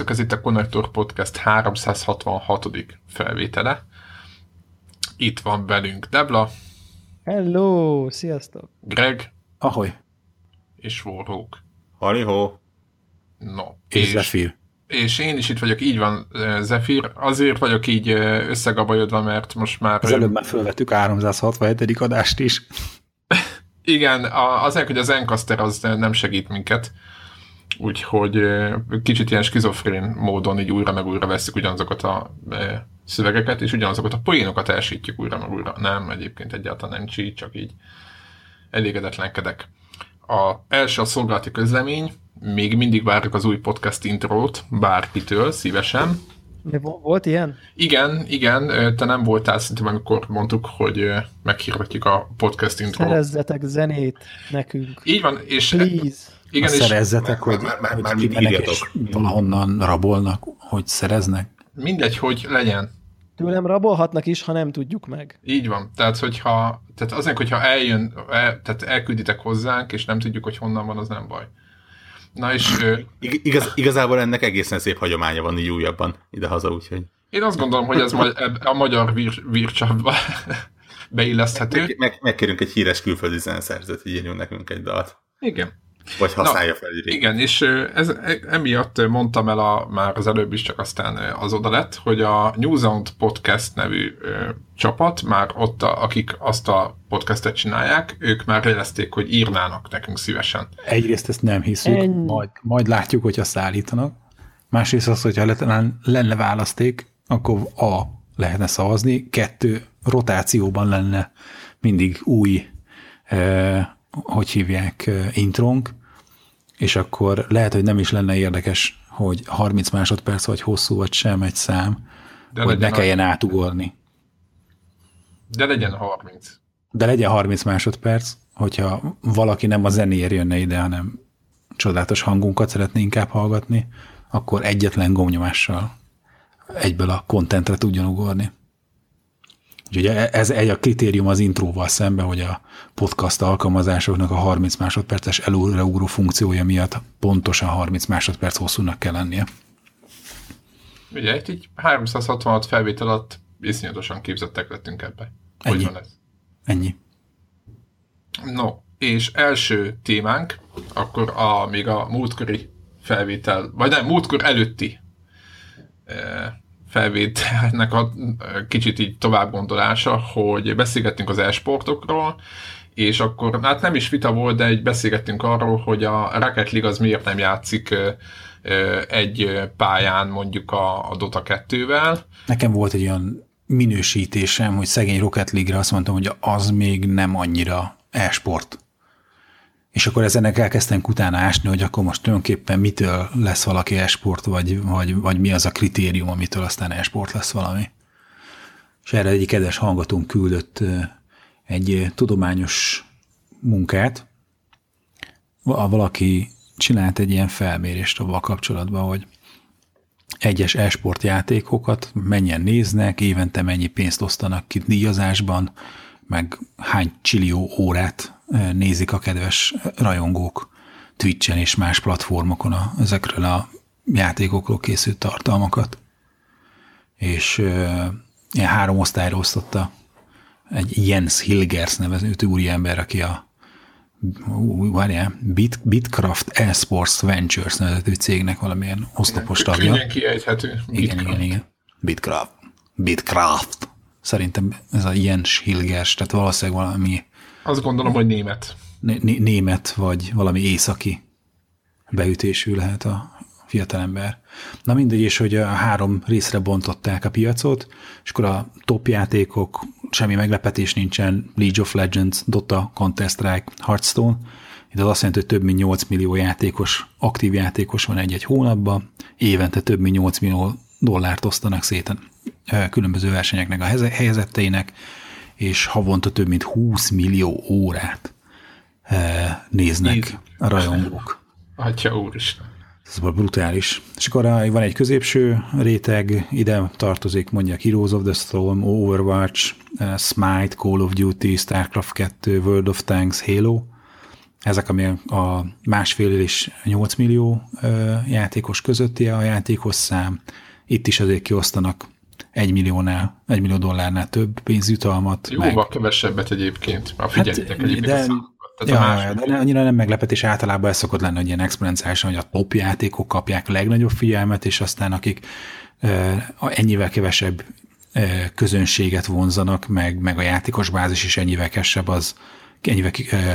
Sziasztok, ez itt a Connector Podcast 366. felvétele. Itt van velünk Debla. Hello, sziasztok. Greg. Ahoy. És Warhawk. Halihó. No. És, és Zephyr. És én is itt vagyok, így van, Zephyr. Azért vagyok így összegabajodva, mert most már... Az előbb már felvettük 367. adást is. Igen, azért, hogy az Encaster az nem segít minket, úgyhogy kicsit ilyen skizofrén módon így újra meg újra veszük ugyanazokat a szövegeket, és ugyanazokat a poénokat elsítjük újra meg újra. Nem, egyébként egyáltalán nem csí, csak így elégedetlenkedek. A első a szolgálati közlemény, még mindig várjuk az új podcast intrót bárkitől, szívesen. De volt ilyen? Igen, igen, te nem voltál szerintem, amikor mondtuk, hogy meghirdetjük a podcast intrót. Szerezzetek zenét nekünk. Így van, és... Please. Igen, és szerezzetek, hogy, már, már, már hogy és valahonnan rabolnak, hogy szereznek? Mindegy, hogy legyen. Tőlem rabolhatnak is, ha nem tudjuk meg. Így van. Tehát, hogyha, tehát azért, hogyha eljön, el, tehát elkülditek hozzánk, és nem tudjuk, hogy honnan van, az nem baj. Na és... Igaz, igazából ennek egészen szép hagyománya van így újabban ide-haza, úgyhogy... Én azt gondolom, hogy ez a magyar vír, vírcsapba beilleszthető. Meg, meg, megkérünk egy híres külföldi zeneszerzőt, hogy írjon nekünk egy dalt. Igen. Vagy használja Na, fel egy Igen, és ez, e, emiatt mondtam el a, már az előbb is, csak aztán az oda lett, hogy a New Sound Podcast nevű ö, csapat, már ott, a, akik azt a podcastet csinálják, ők már jelezték, hogy írnának nekünk szívesen. Egyrészt ezt nem hiszük, en... majd, majd látjuk, hogyha szállítanak. Másrészt az, hogyha lenne, lenne választék, akkor A lehetne szavazni, kettő rotációban lenne mindig új, eh, hogy hívják, eh, intrónk, és akkor lehet, hogy nem is lenne érdekes, hogy 30 másodperc vagy hosszú vagy sem egy szám, De hogy ne kelljen átugorni. De legyen 30. De legyen 30 másodperc, hogyha valaki nem a zenéért jönne ide, hanem csodálatos hangunkat szeretné inkább hallgatni, akkor egyetlen gomnyomással egyből a kontentre tudjon ugorni. Úgyhogy e- ez egy a kritérium az intróval szemben, hogy a podcast alkalmazásoknak a 30 másodperces előreugró funkciója miatt pontosan 30 másodperc hosszúnak kell lennie. Ugye egy, egy 366 felvétel alatt iszonyatosan képzettek lettünk ebbe. Hogy Ennyi. van ez? Ennyi. No, és első témánk, akkor a, még a múltkori felvétel, vagy nem, múltkor előtti eh, felvételnek a kicsit így tovább gondolása, hogy beszélgettünk az e-sportokról, és akkor hát nem is vita volt, de egy beszélgettünk arról, hogy a Rocket League az miért nem játszik egy pályán mondjuk a, a Dota 2-vel. Nekem volt egy olyan minősítésem, hogy szegény Rocket League-re azt mondtam, hogy az még nem annyira e-sport. És akkor ezenek elkezdtem utána ásni, hogy akkor most tulajdonképpen mitől lesz valaki esport, vagy, vagy, vagy mi az a kritérium, amitől aztán esport lesz valami. És erre egyik kedves hallgatónk küldött egy tudományos munkát. Valaki csinált egy ilyen felmérést avval kapcsolatban, hogy egyes esport játékokat mennyien néznek, évente mennyi pénzt osztanak ki díjazásban, meg hány csillió órát nézik a kedves rajongók Twitch-en és más platformokon a, ezekről a játékokról készült tartalmakat. És ilyen három osztályra osztotta egy Jens Hilgers nevező úriember, aki a várjál, Bit, Bitcraft Esports Ventures nevezetű cégnek valamilyen oszlopos tagja. Könnyen kiejthető. Igen, igen, igen. Bitcraft. Bitcraft. Szerintem ez a Jens Hilgers, tehát valószínűleg valami azt gondolom, hogy német. Né- német, vagy valami északi beütésű lehet a fiatalember. Na mindegy, és hogy a három részre bontották a piacot, és akkor a top játékok, semmi meglepetés nincsen, League of Legends, Dota, Counter-Strike, Hearthstone, itt az azt jelenti, hogy több mint 8 millió játékos, aktív játékos van egy-egy hónapban, évente több mint 8 millió dollárt osztanak széten különböző versenyeknek a helyezetteinek, és havonta több mint 20 millió órát eh, néznek a rajongók. Atya úristen. Ez volt brutális. És akkor van egy középső réteg, ide tartozik mondják Heroes of the Storm, Overwatch, uh, Smite, Call of Duty, Starcraft 2, World of Tanks, Halo. ezek, ami a másfél és 8 millió játékos közötti a játékosszám, itt is azért kiosztanak egy milliónál, egy millió dollárnál több pénzjutalmat. Jóval meg... kevesebbet egyébként. Ha figyeljetek hát, egyébként de, a Ja, de annyira nem meglepetés, általában ez szokott lenni, hogy ilyen exponenciálisan, hogy a top játékok kapják a legnagyobb figyelmet, és aztán akik ennyivel kevesebb közönséget vonzanak, meg, meg a játékos bázis is ennyivel kisebb, az ennyivel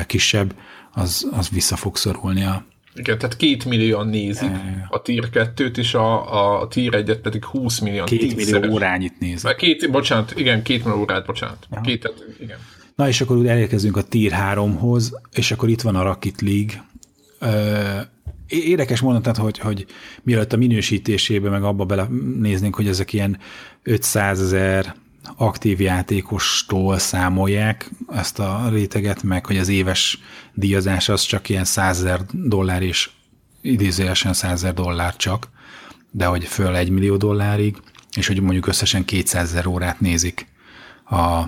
kisebb, az, az vissza fog szorulni a, igen, tehát két millióan nézik a tier 2-t, és a, a tier 1-et pedig 20 millió. Két millió órányit nézik. Két, bocsánat, igen, két millió órát, bocsánat. Aha. Két, igen. Na és akkor úgy elérkezünk a tier 3-hoz, és akkor itt van a Rocket League. Érdekes mondatod, hogy, hogy mielőtt a minősítésébe, meg abba bele néznénk, hogy ezek ilyen 500 ezer aktív játékostól számolják ezt a réteget, meg hogy az éves díjazás az csak ilyen 100 ezer dollár és idézőjelesen 100 ezer dollár csak, de hogy föl 1 millió dollárig, és hogy mondjuk összesen 200 ezer órát nézik a,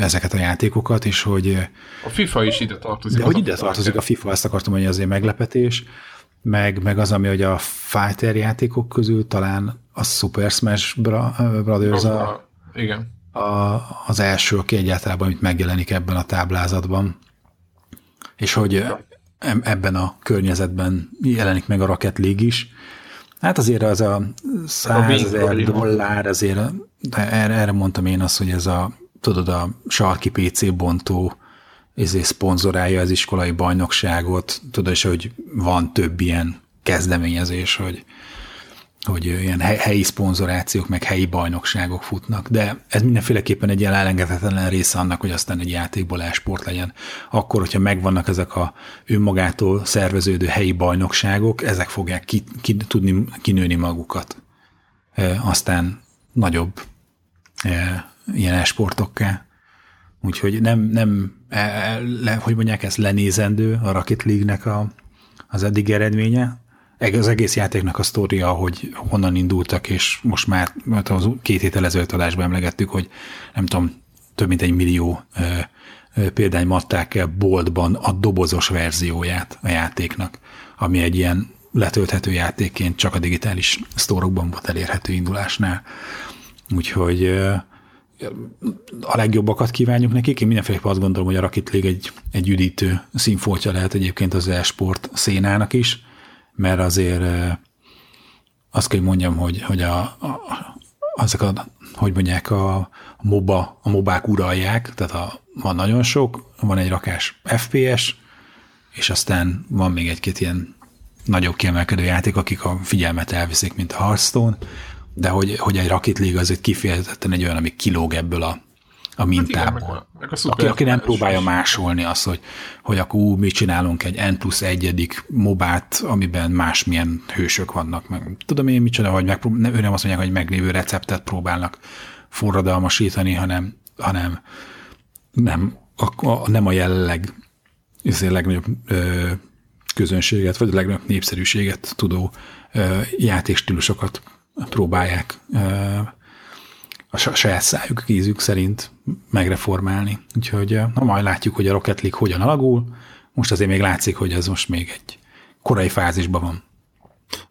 ezeket a játékokat, és hogy... A FIFA is ide tartozik. De hogy ide tartozik a FIFA, ezt akartam mondani, azért meglepetés, meg, meg az, ami hogy a fighter játékok közül talán a Super Smash Brothers a, igen. A, az első, aki egyáltalán, amit megjelenik ebben a táblázatban. És hogy ebben a környezetben jelenik meg a Rocket League is. Hát azért az a 100 ezer dollár, azért de erre, erre mondtam én azt, hogy ez a, tudod, a sarki PC bontó ezért szponzorálja az iskolai bajnokságot, tudod, és hogy van több ilyen kezdeményezés, hogy, hogy ilyen helyi szponzorációk, meg helyi bajnokságok futnak, de ez mindenféleképpen egy ilyen elengedhetetlen része annak, hogy aztán egy játékból esport legyen. Akkor, hogyha megvannak ezek a önmagától szerveződő helyi bajnokságok, ezek fogják ki, ki, tudni kinőni magukat. E, aztán nagyobb e, ilyen esportokká. Úgyhogy nem, nem e, e, le, hogy mondják, ez lenézendő a Rocket League-nek a, az eddig eredménye. Az egész játéknak a sztória, hogy honnan indultak, és most már az két héttel ezelőtt adásban emlegettük, hogy nem tudom, több mint egy millió példány matták el boltban a dobozos verzióját a játéknak, ami egy ilyen letölthető játékként csak a digitális sztórokban volt elérhető indulásnál. Úgyhogy a legjobbakat kívánjuk nekik. Én mindenféleképpen azt gondolom, hogy a Rocket League egy, egy üdítő színfoltja lehet egyébként az e-sport szénának is, mert azért azt kell, mondjam, hogy, hogy a, a, azok a, hogy mondják, a MOBA, a mobák uralják, tehát a, van nagyon sok, van egy rakás FPS, és aztán van még egy-két ilyen nagyobb kiemelkedő játék, akik a figyelmet elviszik, mint a Hearthstone, de hogy, hogy egy Rocket League az egy kifejezetten egy olyan, ami kilóg ebből a, a mintából. Hát igen, meg a, meg a aki, aki nem próbálja is. másolni azt, hogy, hogy akkor ú, mi csinálunk egy N plusz egyedik mobát, amiben másmilyen hősök vannak. Meg, tudom én micsoda, hogy megprób- nem, ő nem azt mondják, hogy meglévő receptet próbálnak forradalmasítani, hanem, hanem nem a, a, nem a jelenleg a legnagyobb ö, közönséget, vagy a legnagyobb népszerűséget tudó ö, játékstílusokat próbálják a saját szájuk ízük szerint megreformálni. Úgyhogy na majd látjuk, hogy a Rocket League hogyan alakul. Most azért még látszik, hogy ez most még egy korai fázisban van.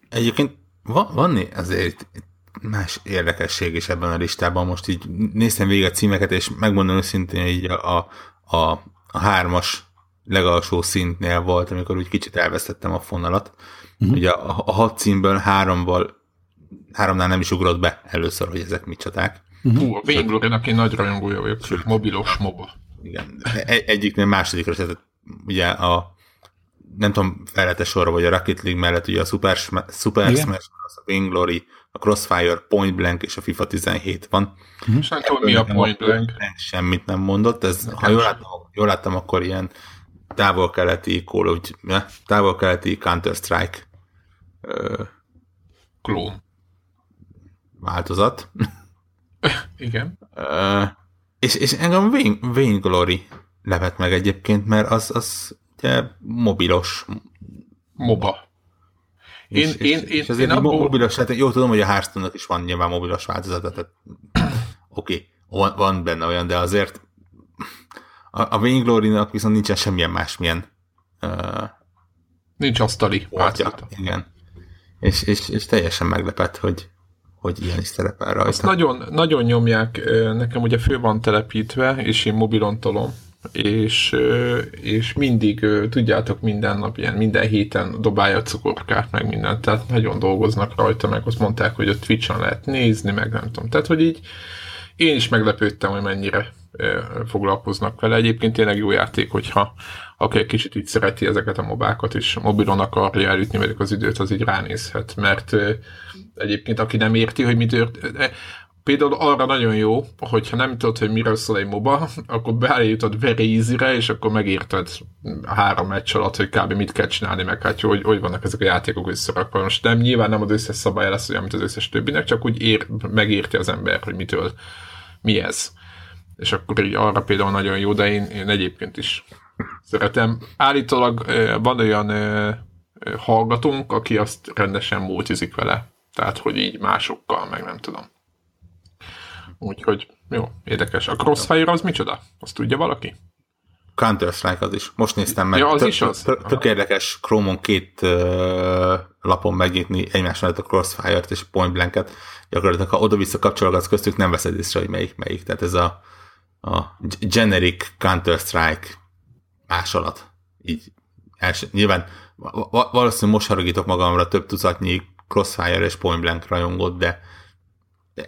Egyébként van, van azért más érdekesség is ebben a listában. Most így néztem végig a címeket, és megmondom őszintén, hogy a, a, a hármas legalsó szintnél volt, amikor úgy kicsit elvesztettem a fonalat. Uh-huh. Ugye a, a hat címből háromból háromnál nem is ugrott be először, hogy ezek mit csaták. Uh-huh. Hú, a Vainglory-nak én nagy rajongója vagyok, sőt, mobilos moba. Igen, egy, egyiknél másodikra, tehát ugye a nem tudom, felette sorra, vagy a Rocket League mellett ugye a Super, Super Smash, a Vainglory, a Crossfire, Point Blank és a FIFA 17 van. Uh-huh. És nem tudom, mi a Point Blank. Semmit nem mondott, ez, ha jól láttam, jól láttam, akkor ilyen távol-keleti Call of, távol-keleti Counter-Strike klón változat. Igen. Uh, és, és engem Vain, Vain Glory levet meg egyébként, mert az, az ugye mobilos. Moba. És, én, és, én, és azért én abból... mobilos, hát jó tudom, hogy a hearthstone is van nyilván mobilos változata, tehát oké, okay, van, van benne olyan, de azért a Vainglory-nak viszont nincsen semmilyen másmilyen uh, Nincs asztali változata. Igen. És, és, és teljesen meglepett, hogy, hogy ilyen is szerepel rajta. Azt nagyon, nagyon nyomják, nekem ugye fő van telepítve, és én mobilon tolom, és, és mindig, tudjátok, minden nap, ilyen minden héten dobálja a cukorkát, meg mindent, tehát nagyon dolgoznak rajta, meg azt mondták, hogy a Twitch-on lehet nézni, meg nem tudom. Tehát, hogy így én is meglepődtem, hogy mennyire foglalkoznak vele. Egyébként tényleg jó játék, hogyha aki egy kicsit így szereti ezeket a mobákat, és mobilon akarja elütni velük az időt, az így ránézhet, mert egyébként aki nem érti, hogy mi történt, például arra nagyon jó, hogyha nem tudod, hogy miről szól egy MOBA, akkor beállítod very easy-re, és akkor megérted három meccs alatt, hogy kb. mit kell csinálni, meg hát, hogy, hogy vannak ezek a játékok összerakva. Most nem, nyilván nem az összes szabály lesz olyan, mint az összes többinek, csak úgy ér, megérti az ember, hogy mitől, mi ez. És akkor így arra például nagyon jó, de én, én egyébként is szeretem. Állítólag van olyan hallgatónk, aki azt rendesen multizik vele. Tehát, hogy így másokkal, meg nem tudom. Úgyhogy jó, érdekes. A Crossfire az micsoda? Azt tudja valaki? Counter-Strike az is. Most néztem meg. Ja, az Tök- is az? tök- Tök érdekes Chrome-on két uh, lapon megnyitni egymás mellett a Crossfire-t és a Point Blank-et. Gyakorlatilag, ha oda-vissza kapcsolgatsz köztük, nem veszed észre, hogy melyik melyik. Tehát ez a, a generic Counter-Strike másolat. Így első, nyilván va- va- valószínűleg most haragítok magamra több tucatnyi Crossfire és Point Blank rajongót, de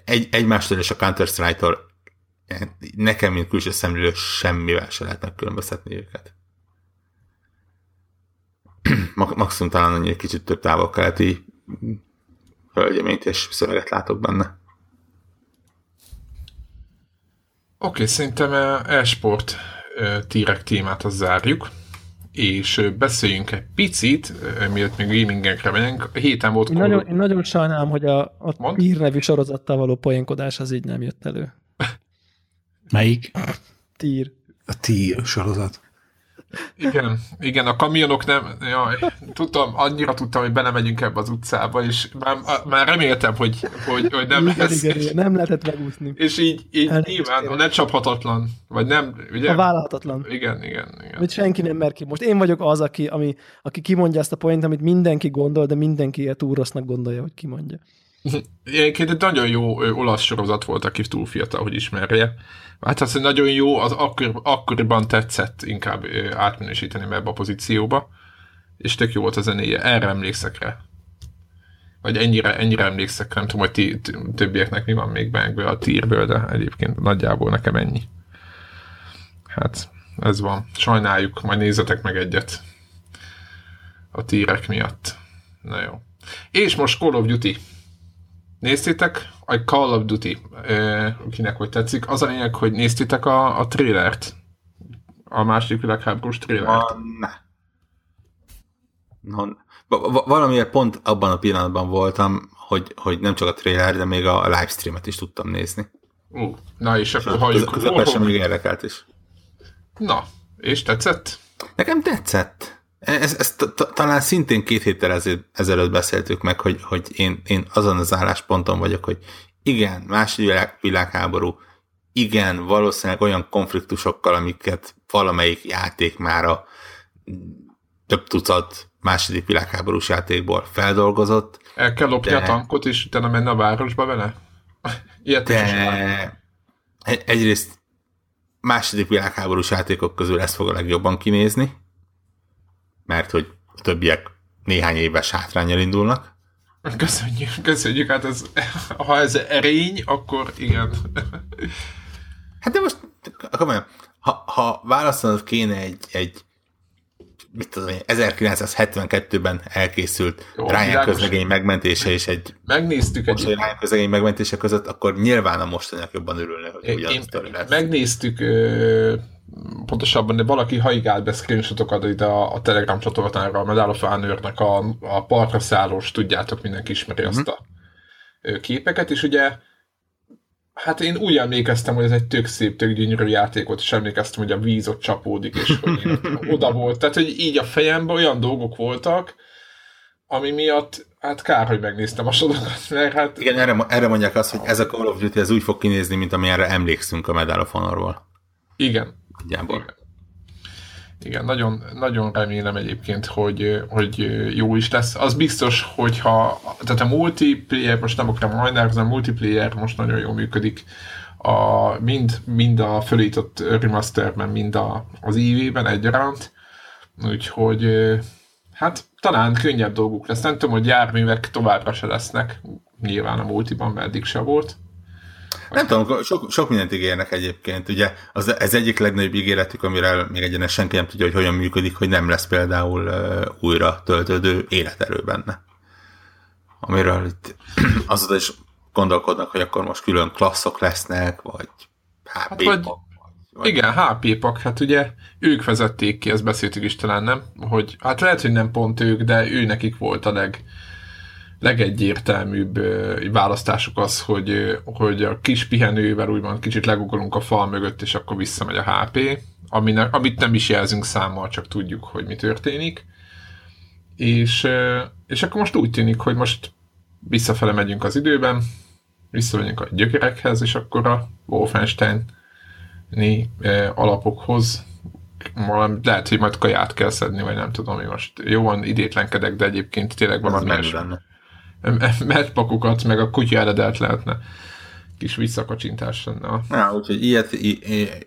egy, egymástól és a Counter-Strike-tól nekem, mint külső szemlélő, semmivel se lehet megkülönböztetni őket. Ma- Maximum talán egy kicsit több távol-keleti hölgyeményt és szöveget látok benne. Oké, szerintem eh, e-sport eh, tírek témát az zárjuk, és eh, beszéljünk egy picit, mielőtt még gamingekre megyünk. A héten volt Én Call nagyon, én nagyon sajnálom, hogy a, a. Tír nevű sorozattal való poénkodás az így nem jött elő. Melyik? Tír. A ti sorozat. Igen, igen, a kamionok nem, jaj, tudtam, annyira tudtam, hogy belemegyünk ebbe az utcába, és már, már reméltem, hogy, hogy, hogy nem igen, lesz. igen, igen, nem lehetett megúszni. És így, így Elnézést nyilván, kérek. a lecsaphatatlan, vagy nem, ugye? A vállalhatatlan. Igen, igen, igen. Hogy senki nem mer ki. Most én vagyok az, aki, ami, aki kimondja ezt a point, amit mindenki gondol, de mindenki ilyen túl rossznak gondolja, hogy kimondja. Egyébként egy nagyon jó olasz sorozat volt, aki túl fiatal, hogy ismerje. Hát az, nagyon jó, az akkor, akkoriban tetszett inkább átminősíteni ebbe a pozícióba, és tök jó volt a zenéje, erre emlékszek rá. Vagy ennyire, ennyire emlékszek, nem tudom, hogy ti, többieknek mi van még benkből a tírből, de egyébként nagyjából nekem ennyi. Hát, ez van. Sajnáljuk, majd nézzetek meg egyet a tírek miatt. Na jó. És most Call of Duty. Néztétek? A Call of Duty, kinek hogy tetszik. Az a lényeg, hogy néztétek a, a trélert? A második világháborús trélert? Ah, ne. No, va- va- valamiért pont abban a pillanatban voltam, hogy, hogy nem csak a trailer, de még a livestreamet is tudtam nézni. Ú, na és akkor halljuk. Közepesen még érdekelt is. Na, és tetszett? Nekem tetszett. Ez, ez t- t- talán szintén két héttel ezelőtt beszéltük meg, hogy, hogy én, én azon az állásponton vagyok, hogy igen, második világ, világháború, igen, valószínűleg olyan konfliktusokkal, amiket valamelyik játék már a több tucat második világháborús játékból feldolgozott, El kell lopni De- a tankot, és utána menni a városba vele? Ilyet de egy- egyrészt második világháborús játékok közül ezt fog a legjobban kinézni, mert hogy a többiek néhány éves hátrányjal indulnak. Köszönjük, köszönjük, hát ez, ha ez erény, akkor igen. Hát de most, komolyan, ha, ha választanod kéne egy, egy mit tudom én, 1972-ben elkészült Jó, Ryan világos. közlegény megmentése és egy Megnéztük egy... Ryan közlegény megmentése között, akkor nyilván a mostaniak jobban örülne, hogy Én, ugyanaz én, lesz. megnéztük ö, pontosabban, de valaki haigált be screenshotokat ide a, a Telegram csatornára, a Medal of Honor-nak a, a partra szállós, tudjátok, mindenki ismeri Mhm. azt a képeket, és ugye hát én úgy emlékeztem, hogy ez egy tök szép, tök gyönyörű játék volt, és emlékeztem, hogy a víz ott csapódik, és hogy én oda volt. Tehát, hogy így a fejemben olyan dolgok voltak, ami miatt hát kár, hogy megnéztem a sorokat, mert hát Igen, erre, erre mondják azt, hogy ez a Call of Duty ez úgy fog kinézni, mint amilyenre emlékszünk a Medal of Honor-ból. Igen. Igen. Igen, nagyon, nagyon remélem egyébként, hogy, hogy jó is lesz. Az biztos, hogyha, tehát a multiplayer, most nem akarom hajnálkozni, a multiplayer most nagyon jól működik, a, mind, mind a fölított remasterben, mind a, az IV-ben egyaránt, úgyhogy hát talán könnyebb dolguk lesz. Nem tudom, hogy járművek továbbra se lesznek, nyilván a multiban, mert eddig se volt. Nem tudom, sok, sok mindent ígérnek egyébként. Ugye az, ez egyik legnagyobb ígéretük, amire még egyenes senki nem tudja, hogy hogyan működik, hogy nem lesz például uh, újra töltődő életerő benne. Amiről itt azóta is gondolkodnak, hogy akkor most külön klasszok lesznek, vagy HP hát vagy, vagy... Igen, HP pak, hát ugye ők vezették ki, ezt beszéltük is talán, nem? Hogy, hát lehet, hogy nem pont ők, de ő nekik volt a leg, legegyértelműbb választásuk az, hogy, hogy a kis pihenővel úgymond kicsit legugolunk a fal mögött, és akkor visszamegy a HP, aminek, amit nem is jelzünk számmal, csak tudjuk, hogy mi történik. És, és akkor most úgy tűnik, hogy most visszafele megyünk az időben, visszamegyünk a gyökerekhez, és akkor a Wolfenstein alapokhoz valami, lehet, hogy majd kaját kell szedni, vagy nem tudom, hogy most. Jóan idétlenkedek, de egyébként tényleg valami medpakokat, meg a kutya eredet lehetne kis visszakacsintás lenne. Ja, úgyhogy ilyet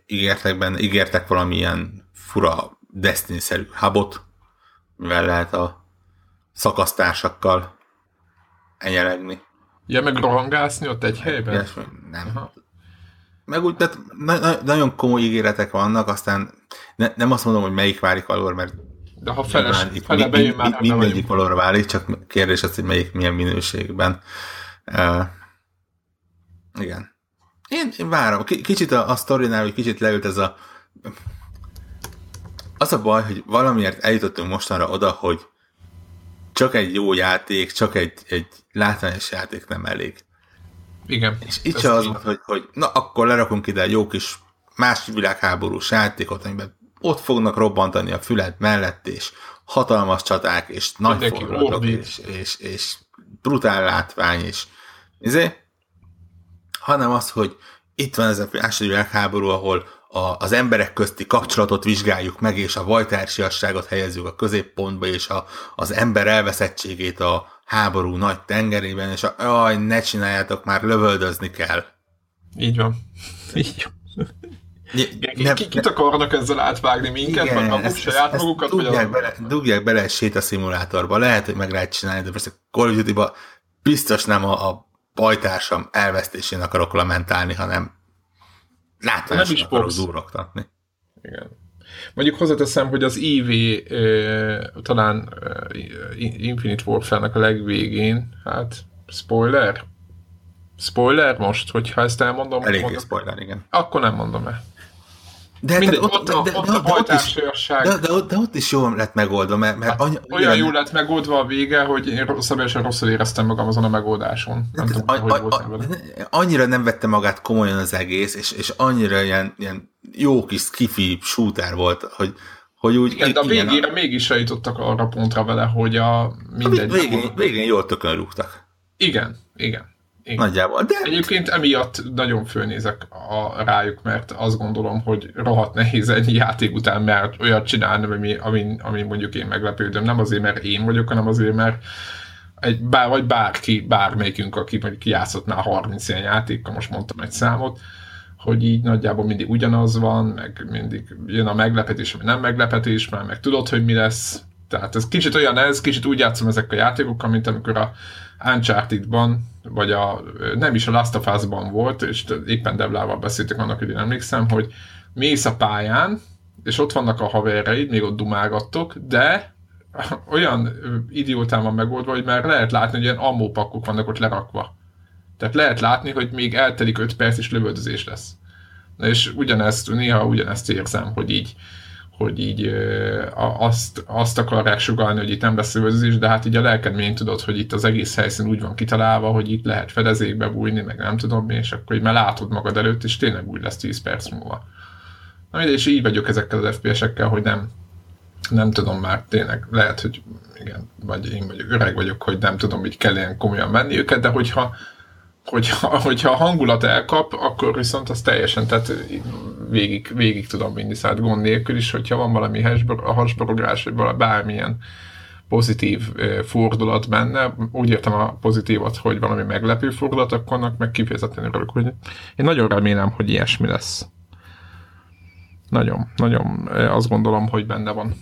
ígértek benne, ígértek valamilyen fura Destiny-szerű hubot, mivel lehet a szakasztásakkal enyelegni. Ja, meg rohangászni ott egy helyben? Ilyesmi, nem. Aha. Meg úgy, tehát na- na- nagyon komoly ígéretek vannak, aztán ne, nem azt mondom, hogy melyik válik alól, mert de ha feles, itt fele bejön már, mi, mindegyik valóra válik, csak kérdés az, hogy melyik milyen minőségben. Uh, igen. Én, én várom. K- kicsit a, a sztorinál, hogy kicsit leült ez a... Az a baj, hogy valamiért eljutottunk mostanra oda, hogy csak egy jó játék, csak egy, egy látványos játék nem elég. Igen. És itt az volt, hogy, hogy na akkor lerakunk ide egy jó kis más világháborús játékot, amiben ott fognak robbantani a fület mellett, és hatalmas csaták, és nagy forratok, és, és, és brutál látvány, és izé, hanem az, hogy itt van ez a második világháború, ahol a, az emberek közti kapcsolatot vizsgáljuk meg, és a vajtársiasságot helyezzük a középpontba, és a, az ember elveszettségét a háború nagy tengerében, és a, jaj, ne csináljátok, már lövöldözni kell. Így van. Így van. Nem, Kik kit akarnak ezzel átvágni minket, igen, vagy maguk ezt, saját ezt, magukat? Dugják, vagy bele, dugják bele egy sétaszimulátorba, lehet, hogy meg lehet csinálni, de persze Call of duty biztos nem a, a bajtársam elvesztésén akarok lamentálni, hanem látványosan akarok duroktatni. Igen. Mondjuk hozzáteszem, hogy az uh, talán uh, Infinite Warfare-nek a legvégén, hát spoiler? Spoiler most, hogyha ezt elmondom? Elég spoiler, igen. Akkor nem mondom el. De, Mindegy, ott, de, de, ott, de, de, ott is, de, de, ott, de ott is jól lett megoldva, mert, mert hát, any, olyan jól lett megoldva a vége, hogy én rosszabb és rosszul éreztem magam azon a megoldáson. Nem tudom, a, hogy a, a, annyira nem vette magát komolyan az egész, és, és annyira ilyen, ilyen jó kis skifi shooter volt, hogy, hogy úgy... Igen, de a végére a... mégis eljutottak arra pontra vele, hogy a mindegy... Végén, végén jól tökön rúgtak. Igen, igen. Igen. Nagyjából. De... Egyébként emiatt nagyon fölnézek a, rájuk, mert azt gondolom, hogy rohadt nehéz egy játék után mert olyat csinálni, ami, ami, ami mondjuk én meglepődöm. Nem azért, mert én vagyok, hanem azért, mert egy, bár, vagy bárki, bármelyikünk, aki mondjuk játszott már 30 ilyen játékkal, most mondtam egy számot, hogy így nagyjából mindig ugyanaz van, meg mindig jön a meglepetés, ami nem meglepetés, már meg tudod, hogy mi lesz. Tehát ez kicsit olyan ez, kicsit úgy játszom ezek a játékokkal, mint amikor a Uncharted-ban, vagy a, nem is a Last of Us-ban volt, és éppen Devlával beszéltük annak, hogy én emlékszem, hogy mész a pályán, és ott vannak a haverjaid, még ott dumálgattok, de olyan idiótán van megoldva, hogy már lehet látni, hogy ilyen ammópakok vannak ott lerakva. Tehát lehet látni, hogy még eltelik 5 perc, és lövöldözés lesz. Na és ugyanezt, néha ugyanezt érzem, hogy így hogy így azt, azt akarják sugalni, hogy itt nem lesz szövözés, de hát így a lelkedmény tudod, hogy itt az egész helyszín úgy van kitalálva, hogy itt lehet fedezékbe bújni, meg nem tudom mi, és akkor így már látod magad előtt, és tényleg úgy lesz 10 perc múlva. Na és így vagyok ezekkel az FPS-ekkel, hogy nem, nem tudom már tényleg, lehet, hogy igen, vagy én vagyok, öreg vagyok, hogy nem tudom, hogy kell ilyen komolyan menni őket, de hogyha hogyha, hogyha a hangulat elkap, akkor viszont az teljesen, tehát végig, végig tudom vinni, szóval gond nélkül is, hogyha van valami hasborogás, vagy bármilyen pozitív fordulat benne, úgy értem a pozitívat, hogy valami meglepő fordulat, akkor annak meg kifejezetten örülök, hogy én nagyon remélem, hogy ilyesmi lesz. Nagyon, nagyon azt gondolom, hogy benne van.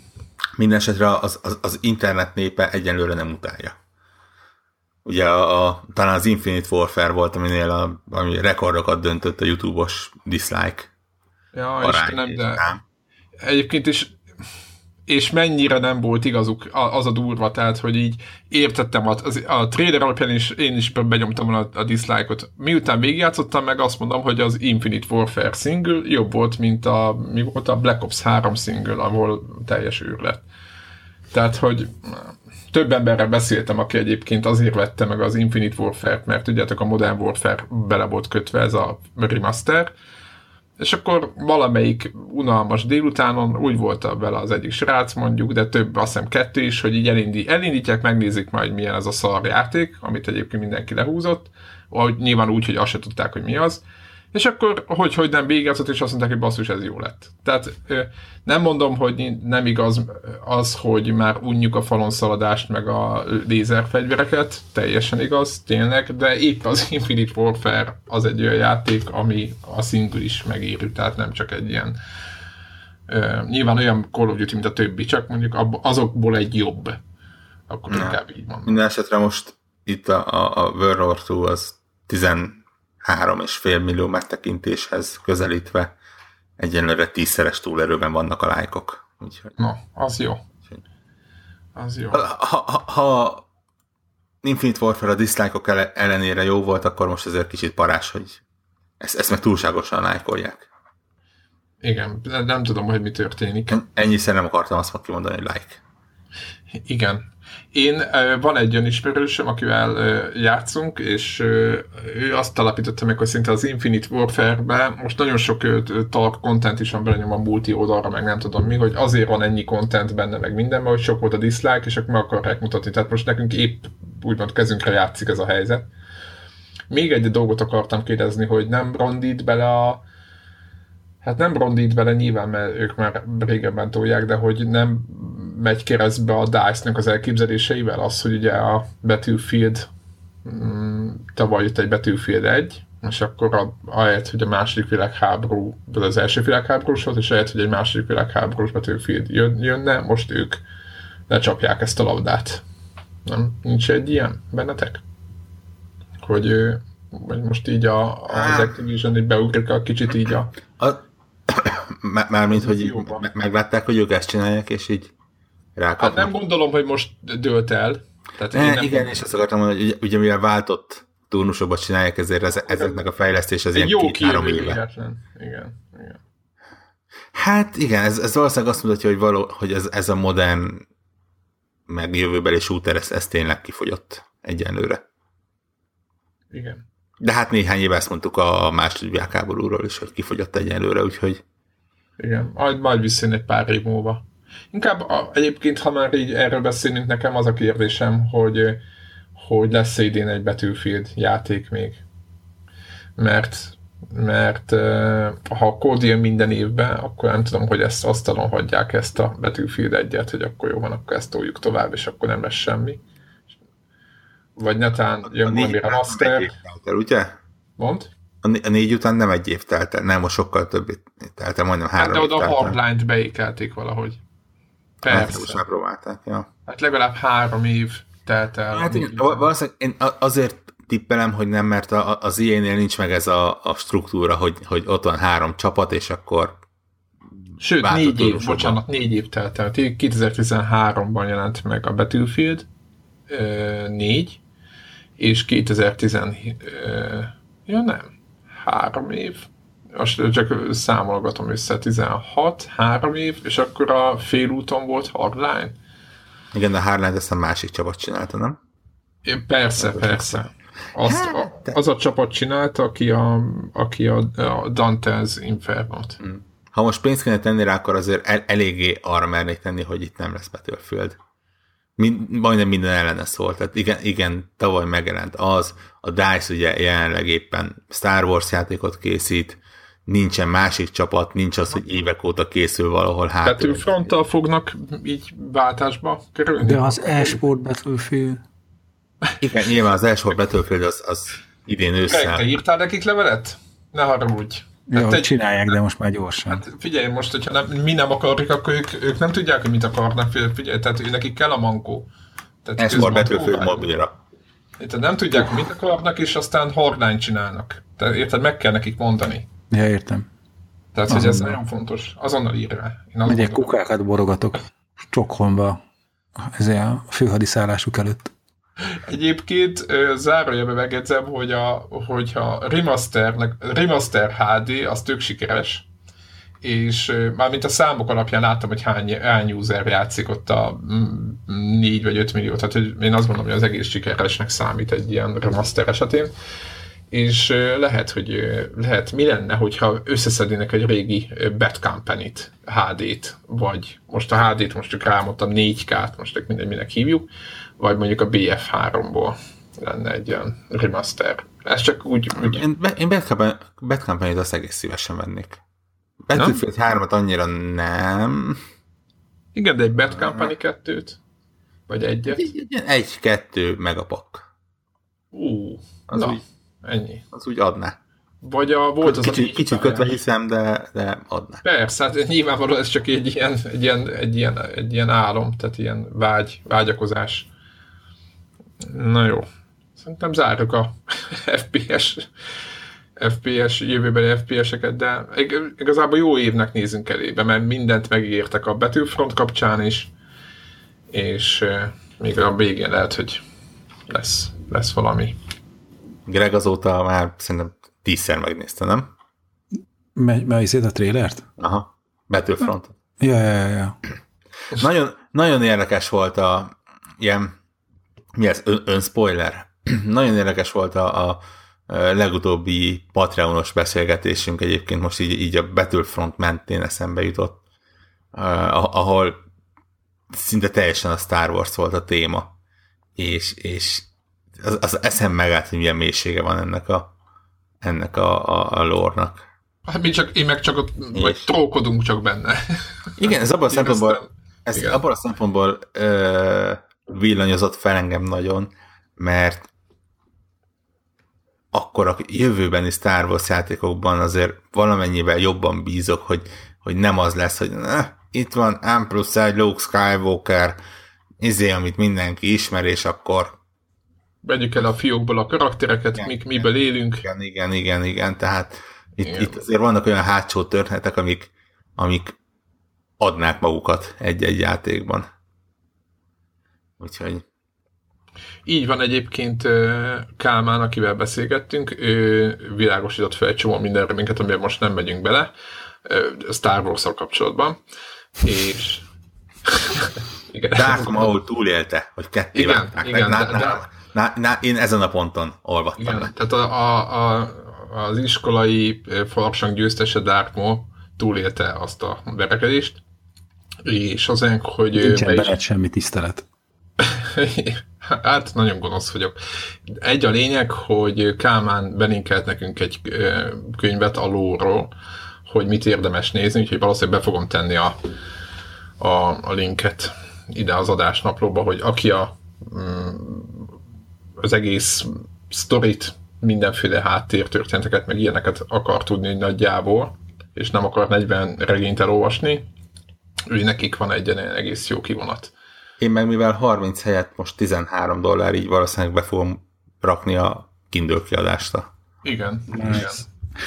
Mindenesetre az, az, az internet népe egyenlőre nem utálja. Ugye a, a, talán az Infinite Warfare volt, aminél a, ami rekordokat döntött a YouTube-os dislike Ja, arány, Istenem, de nem. egyébként is és mennyire nem volt igazuk az a durva, tehát, hogy így értettem, a, a trailer alapján is én is benyomtam a, a dislike-ot. Miután végigjátszottam meg, azt mondom, hogy az Infinite Warfare single jobb volt, mint a, mi volt a Black Ops 3 single, ahol teljes űr lett. Tehát, hogy több emberrel beszéltem, aki egyébként azért vette meg az Infinite Warfare-t, mert tudjátok, a Modern Warfare bele volt kötve ez a remaster, és akkor valamelyik unalmas délutánon úgy volt vele az egyik srác mondjuk, de több, azt hiszem kettő is, hogy így elindi, elindítják, megnézik majd milyen ez a szar játék, amit egyébként mindenki lehúzott, vagy nyilván úgy, hogy azt se tudták, hogy mi az, és akkor, hogy, hogy nem végezott, és azt mondták, hogy basszus, ez jó lett. Tehát nem mondom, hogy nem igaz az, hogy már unjuk a falon szaladást, meg a lézerfegyvereket, teljesen igaz, tényleg, de épp az Infinite Warfare az egy olyan játék, ami a single is megérő, tehát nem csak egy ilyen uh, nyilván olyan Call of Duty, mint a többi, csak mondjuk azokból egy jobb. Akkor Na, inkább így mondom. Minden esetre most itt a, a, a World War 2 az 10 3,5 millió megtekintéshez közelítve egyenlőre tízszeres túlerőben vannak a lájkok. Úgyhogy... Na, az jó. Az jó. Ha, ha, ha Infinite Warfare a diszlájkok ellenére jó volt, akkor most ezért kicsit parás, hogy ezt, ezt meg túlságosan lájkolják. Igen, nem tudom, hogy mi történik. Ennyiszer nem akartam azt kimondani, hogy like. Igen, én, van egy olyan ismerősöm, akivel játszunk, és ő azt alapította meg, hogy szinte az Infinite Warfare-be most nagyon sok talk content is van benne a multi oldalra, meg nem tudom mi, hogy azért van ennyi content benne, meg mindenben, hogy sok volt a dislike, és akkor meg akarják mutatni. Tehát most nekünk épp úgymond kezünkre játszik ez a helyzet. Még egy dolgot akartam kérdezni, hogy nem rondít bele a Hát nem rondít bele nyilván, mert ők már régebben tolják, de hogy nem megy keresztbe a DICE-nak az elképzeléseivel, az, hogy ugye a Battlefield mm, tavaly jött egy Battlefield 1, és akkor a, ahelyett, hogy a második világháború, vagy az első világháborús volt, és ahelyett, hogy egy második világháborús Battlefield jön, jönne, most ők lecsapják ezt a labdát. Nem? Nincs egy ilyen bennetek? Hogy, hogy most így a, az Activision így beugrik a kicsit így a... a Mármint, hogy meglátták, hogy ők ezt csinálják, és így rákapnak. Hát nem gondolom, hogy most dőlt el. Tehát, ne, nem igen, és azt akartam mondani, hogy ugye, mivel váltott turnusokba csinálják, ezért ez, ezeknek a fejlesztés az ilyen jó két-három éve. Igen, igen. Hát igen, ez, ez valószínűleg azt mutatja, hogy, való, hogy ez, ez a modern meg jövőbeli shooter, ez, ez tényleg kifogyott egyenlőre. Igen. De hát néhány éve ezt mondtuk a második világháborúról is, hogy kifogyott egyenlőre, úgyhogy... Igen, majd, majd visszajön egy pár év múlva. Inkább a, egyébként, ha már így erről beszélünk, nekem az a kérdésem, hogy, hogy lesz idén egy Battlefield játék még. Mert, mert ha a kód jön minden évben, akkor nem tudom, hogy ezt asztalon hagyják ezt a Battlefield egyet, hogy akkor jó van, akkor ezt toljuk tovább, és akkor nem lesz semmi. Vagy netán jön valami remaster. Ugye? Mond? A négy után nem egy év telt el, nem, most sokkal több telt el, majdnem három hát, De oda a Hardline-t beékelték valahogy. Persze. Hát, próbálták, ja. Hát legalább három év telt el. Hát igen, valószínűleg én azért tippelem, hogy nem, mert a, az ilyen nincs meg ez a, a struktúra, hogy, hogy ott van három csapat, és akkor Sőt, négy év, bocsánat, négy év telt el. 2013-ban jelent meg a Battlefield 4, és 2017, ja nem, három év, most csak számolgatom össze, 16, három év, és akkor a félúton volt Hardline. Igen, de Hardline ezt a másik csapat csinálta, nem? É, persze, persze. Azt, hát, a, az a csapat csinálta, aki a, aki a, a Dante's Inferno-t. Hmm. Ha most pénzt kéne tenni rá, akkor azért el, eléggé arra mernék tenni, hogy itt nem lesz Battlefield. Mind, majdnem minden ellene szól. Tehát igen, igen, tavaly megjelent az, a DICE ugye jelenleg éppen Star Wars játékot készít, nincsen másik csapat, nincs az, hogy évek óta készül valahol hát. Battlefronttal fognak így váltásba kerülni? De az e-sport Battlefield. Igen, nyilván az e-sport Battlefield az, az idén Te ősszel. írtál nekik levelet? Ne haragudj. Jó, Hát egy- csinálják, de most már gyorsan. Hát figyelj, most, hogyha nem, mi nem akarjuk, akkor ők, ők nem tudják, hogy mit akarnak. Figyelj, tehát nekik kell a mankó. Tehát E-sport közben Battlefield mobilra. Érted, nem tudják, hogy mit akarnak, és aztán hardline csinálnak. Tehát érted, meg kell nekik mondani. Ja, értem. Tehát, hogy ez Azonnal. nagyon fontos. Azonnal ír rá. Én azt Megyek gondolom. kukákat borogatok Stockholmba ezért a főhadiszállásuk előtt. Egyébként zárójelbe megjegyzem, hogy a, hogyha remasternek, remaster HD, az tök sikeres, és mármint a számok alapján láttam, hogy hány, hány user játszik ott a 4 vagy 5 millió, tehát én azt gondolom, hogy az egész sikeresnek számít egy ilyen remaster esetén, és lehet, hogy lehet, mi lenne, hogyha összeszednének egy régi Bad Company-t, HD-t, vagy most a HD-t most csak rámondtam 4K-t, most mindegy, minek hívjuk, vagy mondjuk a BF3-ból lenne egy ilyen remaster. Ez csak úgy, úgy Én, én Bad Company- Bad Company-t azt egész szívesen vennék. Battlefield 3-at annyira nem. igen, de egy Bad Company 2-t, vagy egyet. Egy-kettő megapak. Ú, Az na, úgy- ennyi. Az úgy adná. Vagy a, volt az Kicsit, kicsit kötve hiszem, de, de adná. Persze, hát nyilvánvalóan ez csak egy ilyen, egy ilyen, egy ilyen, egy ilyen álom, tehát ilyen vágy, vágyakozás. Na jó. Szerintem zárjuk a FPS FPS, jövőbeli FPS-eket, de ig- igazából jó évnek nézünk elébe, mert mindent megígértek a Battlefront kapcsán is, és eh, még a végén lehet, hogy lesz, lesz valami. Greg azóta már szerintem tízszer megnézte, nem? Megy szét a trélert? Aha. Battlefront. Ja, ja, ja, ja. Nagyon, nagyon érdekes volt a ilyen, mi ez, ön, önspoiler? nagyon érdekes volt a, a legutóbbi Patreonos beszélgetésünk egyébként most így, így a Battlefront mentén eszembe jutott, ahol szinte teljesen a Star Wars volt a téma, és, és az, az eszem megállt, hogy milyen mélysége van ennek a, ennek a, a, a lore-nak. Hát mi csak, én meg csak ott, vagy trókodunk csak benne. Igen, ez abban a szempontból, ez igen. abban a szempontból ö, villanyozott fel engem nagyon, mert akkor a jövőbeni Star Wars játékokban azért valamennyivel jobban bízok, hogy, hogy nem az lesz, hogy eh, itt van M plusz egy Luke Skywalker, izé, amit mindenki ismer, és akkor Vegyük el a fiókból a karaktereket, Igen, mik, miből élünk. igen, igen, igen, igen, tehát itt, Igen. itt azért vannak olyan hátsó történetek, amik, amik adnák magukat egy-egy játékban. Úgyhogy Így van egyébként Kálmán, akivel beszélgettünk, ő világosított fel egy csomó mindenre minket, amiben most nem megyünk bele, Star wars kapcsolatban, és igen. Dátum, ahol túlélte, hogy ketté Igen, vágták. igen, de- de- na, na, én ezen a ponton olvattam Igen, le. tehát a, a, a, az iskolai ö, farsang győztese Dark Maul túlélte azt a verekedést, és az ennek, hogy Nincsen be is- benned semmi tisztelet. Hát nagyon gonosz vagyok. Egy a lényeg, hogy Kálmán belinkelt nekünk egy ö, könyvet a lóról, hogy mit érdemes nézni, úgyhogy valószínűleg be fogom tenni a, a, a linket ide az adásnaplóba, hogy aki a, mm, az egész sztorit, mindenféle háttértörténeteket, meg ilyeneket akar tudni nagyjából, és nem akar 40 regényt elolvasni, ő nekik van egy ilyen egész jó kivonat. Én meg mivel 30 helyett most 13 dollár, így valószínűleg be fogom rakni a Kindle kiadásra. Igen, igen. Má-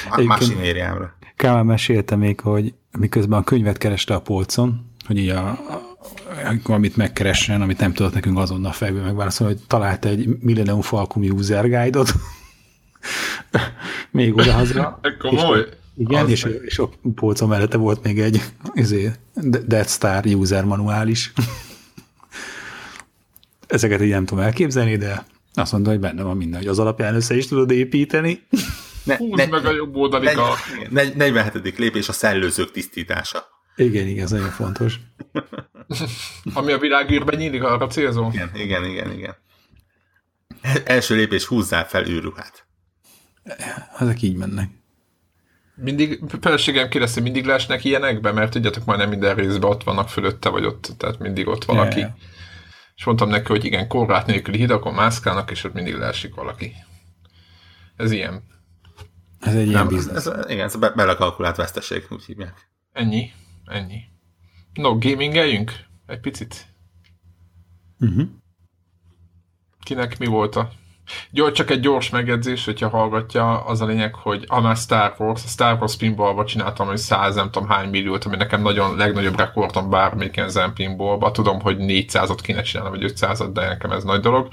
Egyébként- Másinériámra. Kálmán mesélte még, hogy miközben a könyvet kereste a polcon, hogy így a, a, valamit megkeressen, amit nem tudott nekünk azonnal fejből megválaszolni, hogy talált egy Millennium Falcon user guide-ot, még odahaza. Komoly. Igen, Az és, meg. és a polcon mellette volt még egy izé, Death Star user manuál is. Ezeket így nem tudom elképzelni, de azt mondta, hogy benne van minden, hogy az alapján össze is tudod építeni. Ne, Húzd meg a jobb oldali kar. negy- 47. lépés a szellőzők tisztítása. Igen, igen, ez nagyon fontos. Ami a világűrben nyílik, arra célzó. Igen, igen, igen, igen. El- Első lépés, húzzál fel űrruhát. Ezek így mennek. mindig, feleségem kérdezi, hogy mindig leesnek ilyenekbe, mert tudjátok, majdnem minden részben ott vannak fölötte, vagy ott, tehát mindig ott valaki. Ja, ja. És mondtam neki, hogy igen, korlát nélküli hidakon mászkálnak, és ott mindig leesik valaki. Ez ilyen. Ez egy ilyen Nem, biznisz. ez, igen, ez a be- belekalkulált veszteség, úgy hívják. Ennyi. Ennyi. No, gamingeljünk? Egy picit. Uh-huh. Kinek mi volt a... Gyors, csak egy gyors megjegyzés, hogyha hallgatja, az a lényeg, hogy a már Star Wars, a Star Wars pinballba csináltam, hogy 100 nem tudom hány milliót, ami nekem nagyon legnagyobb rekordom bármelyik ezen pinballba. Tudom, hogy 400-ot kéne csinálni, vagy 500-at, de nekem ez nagy dolog.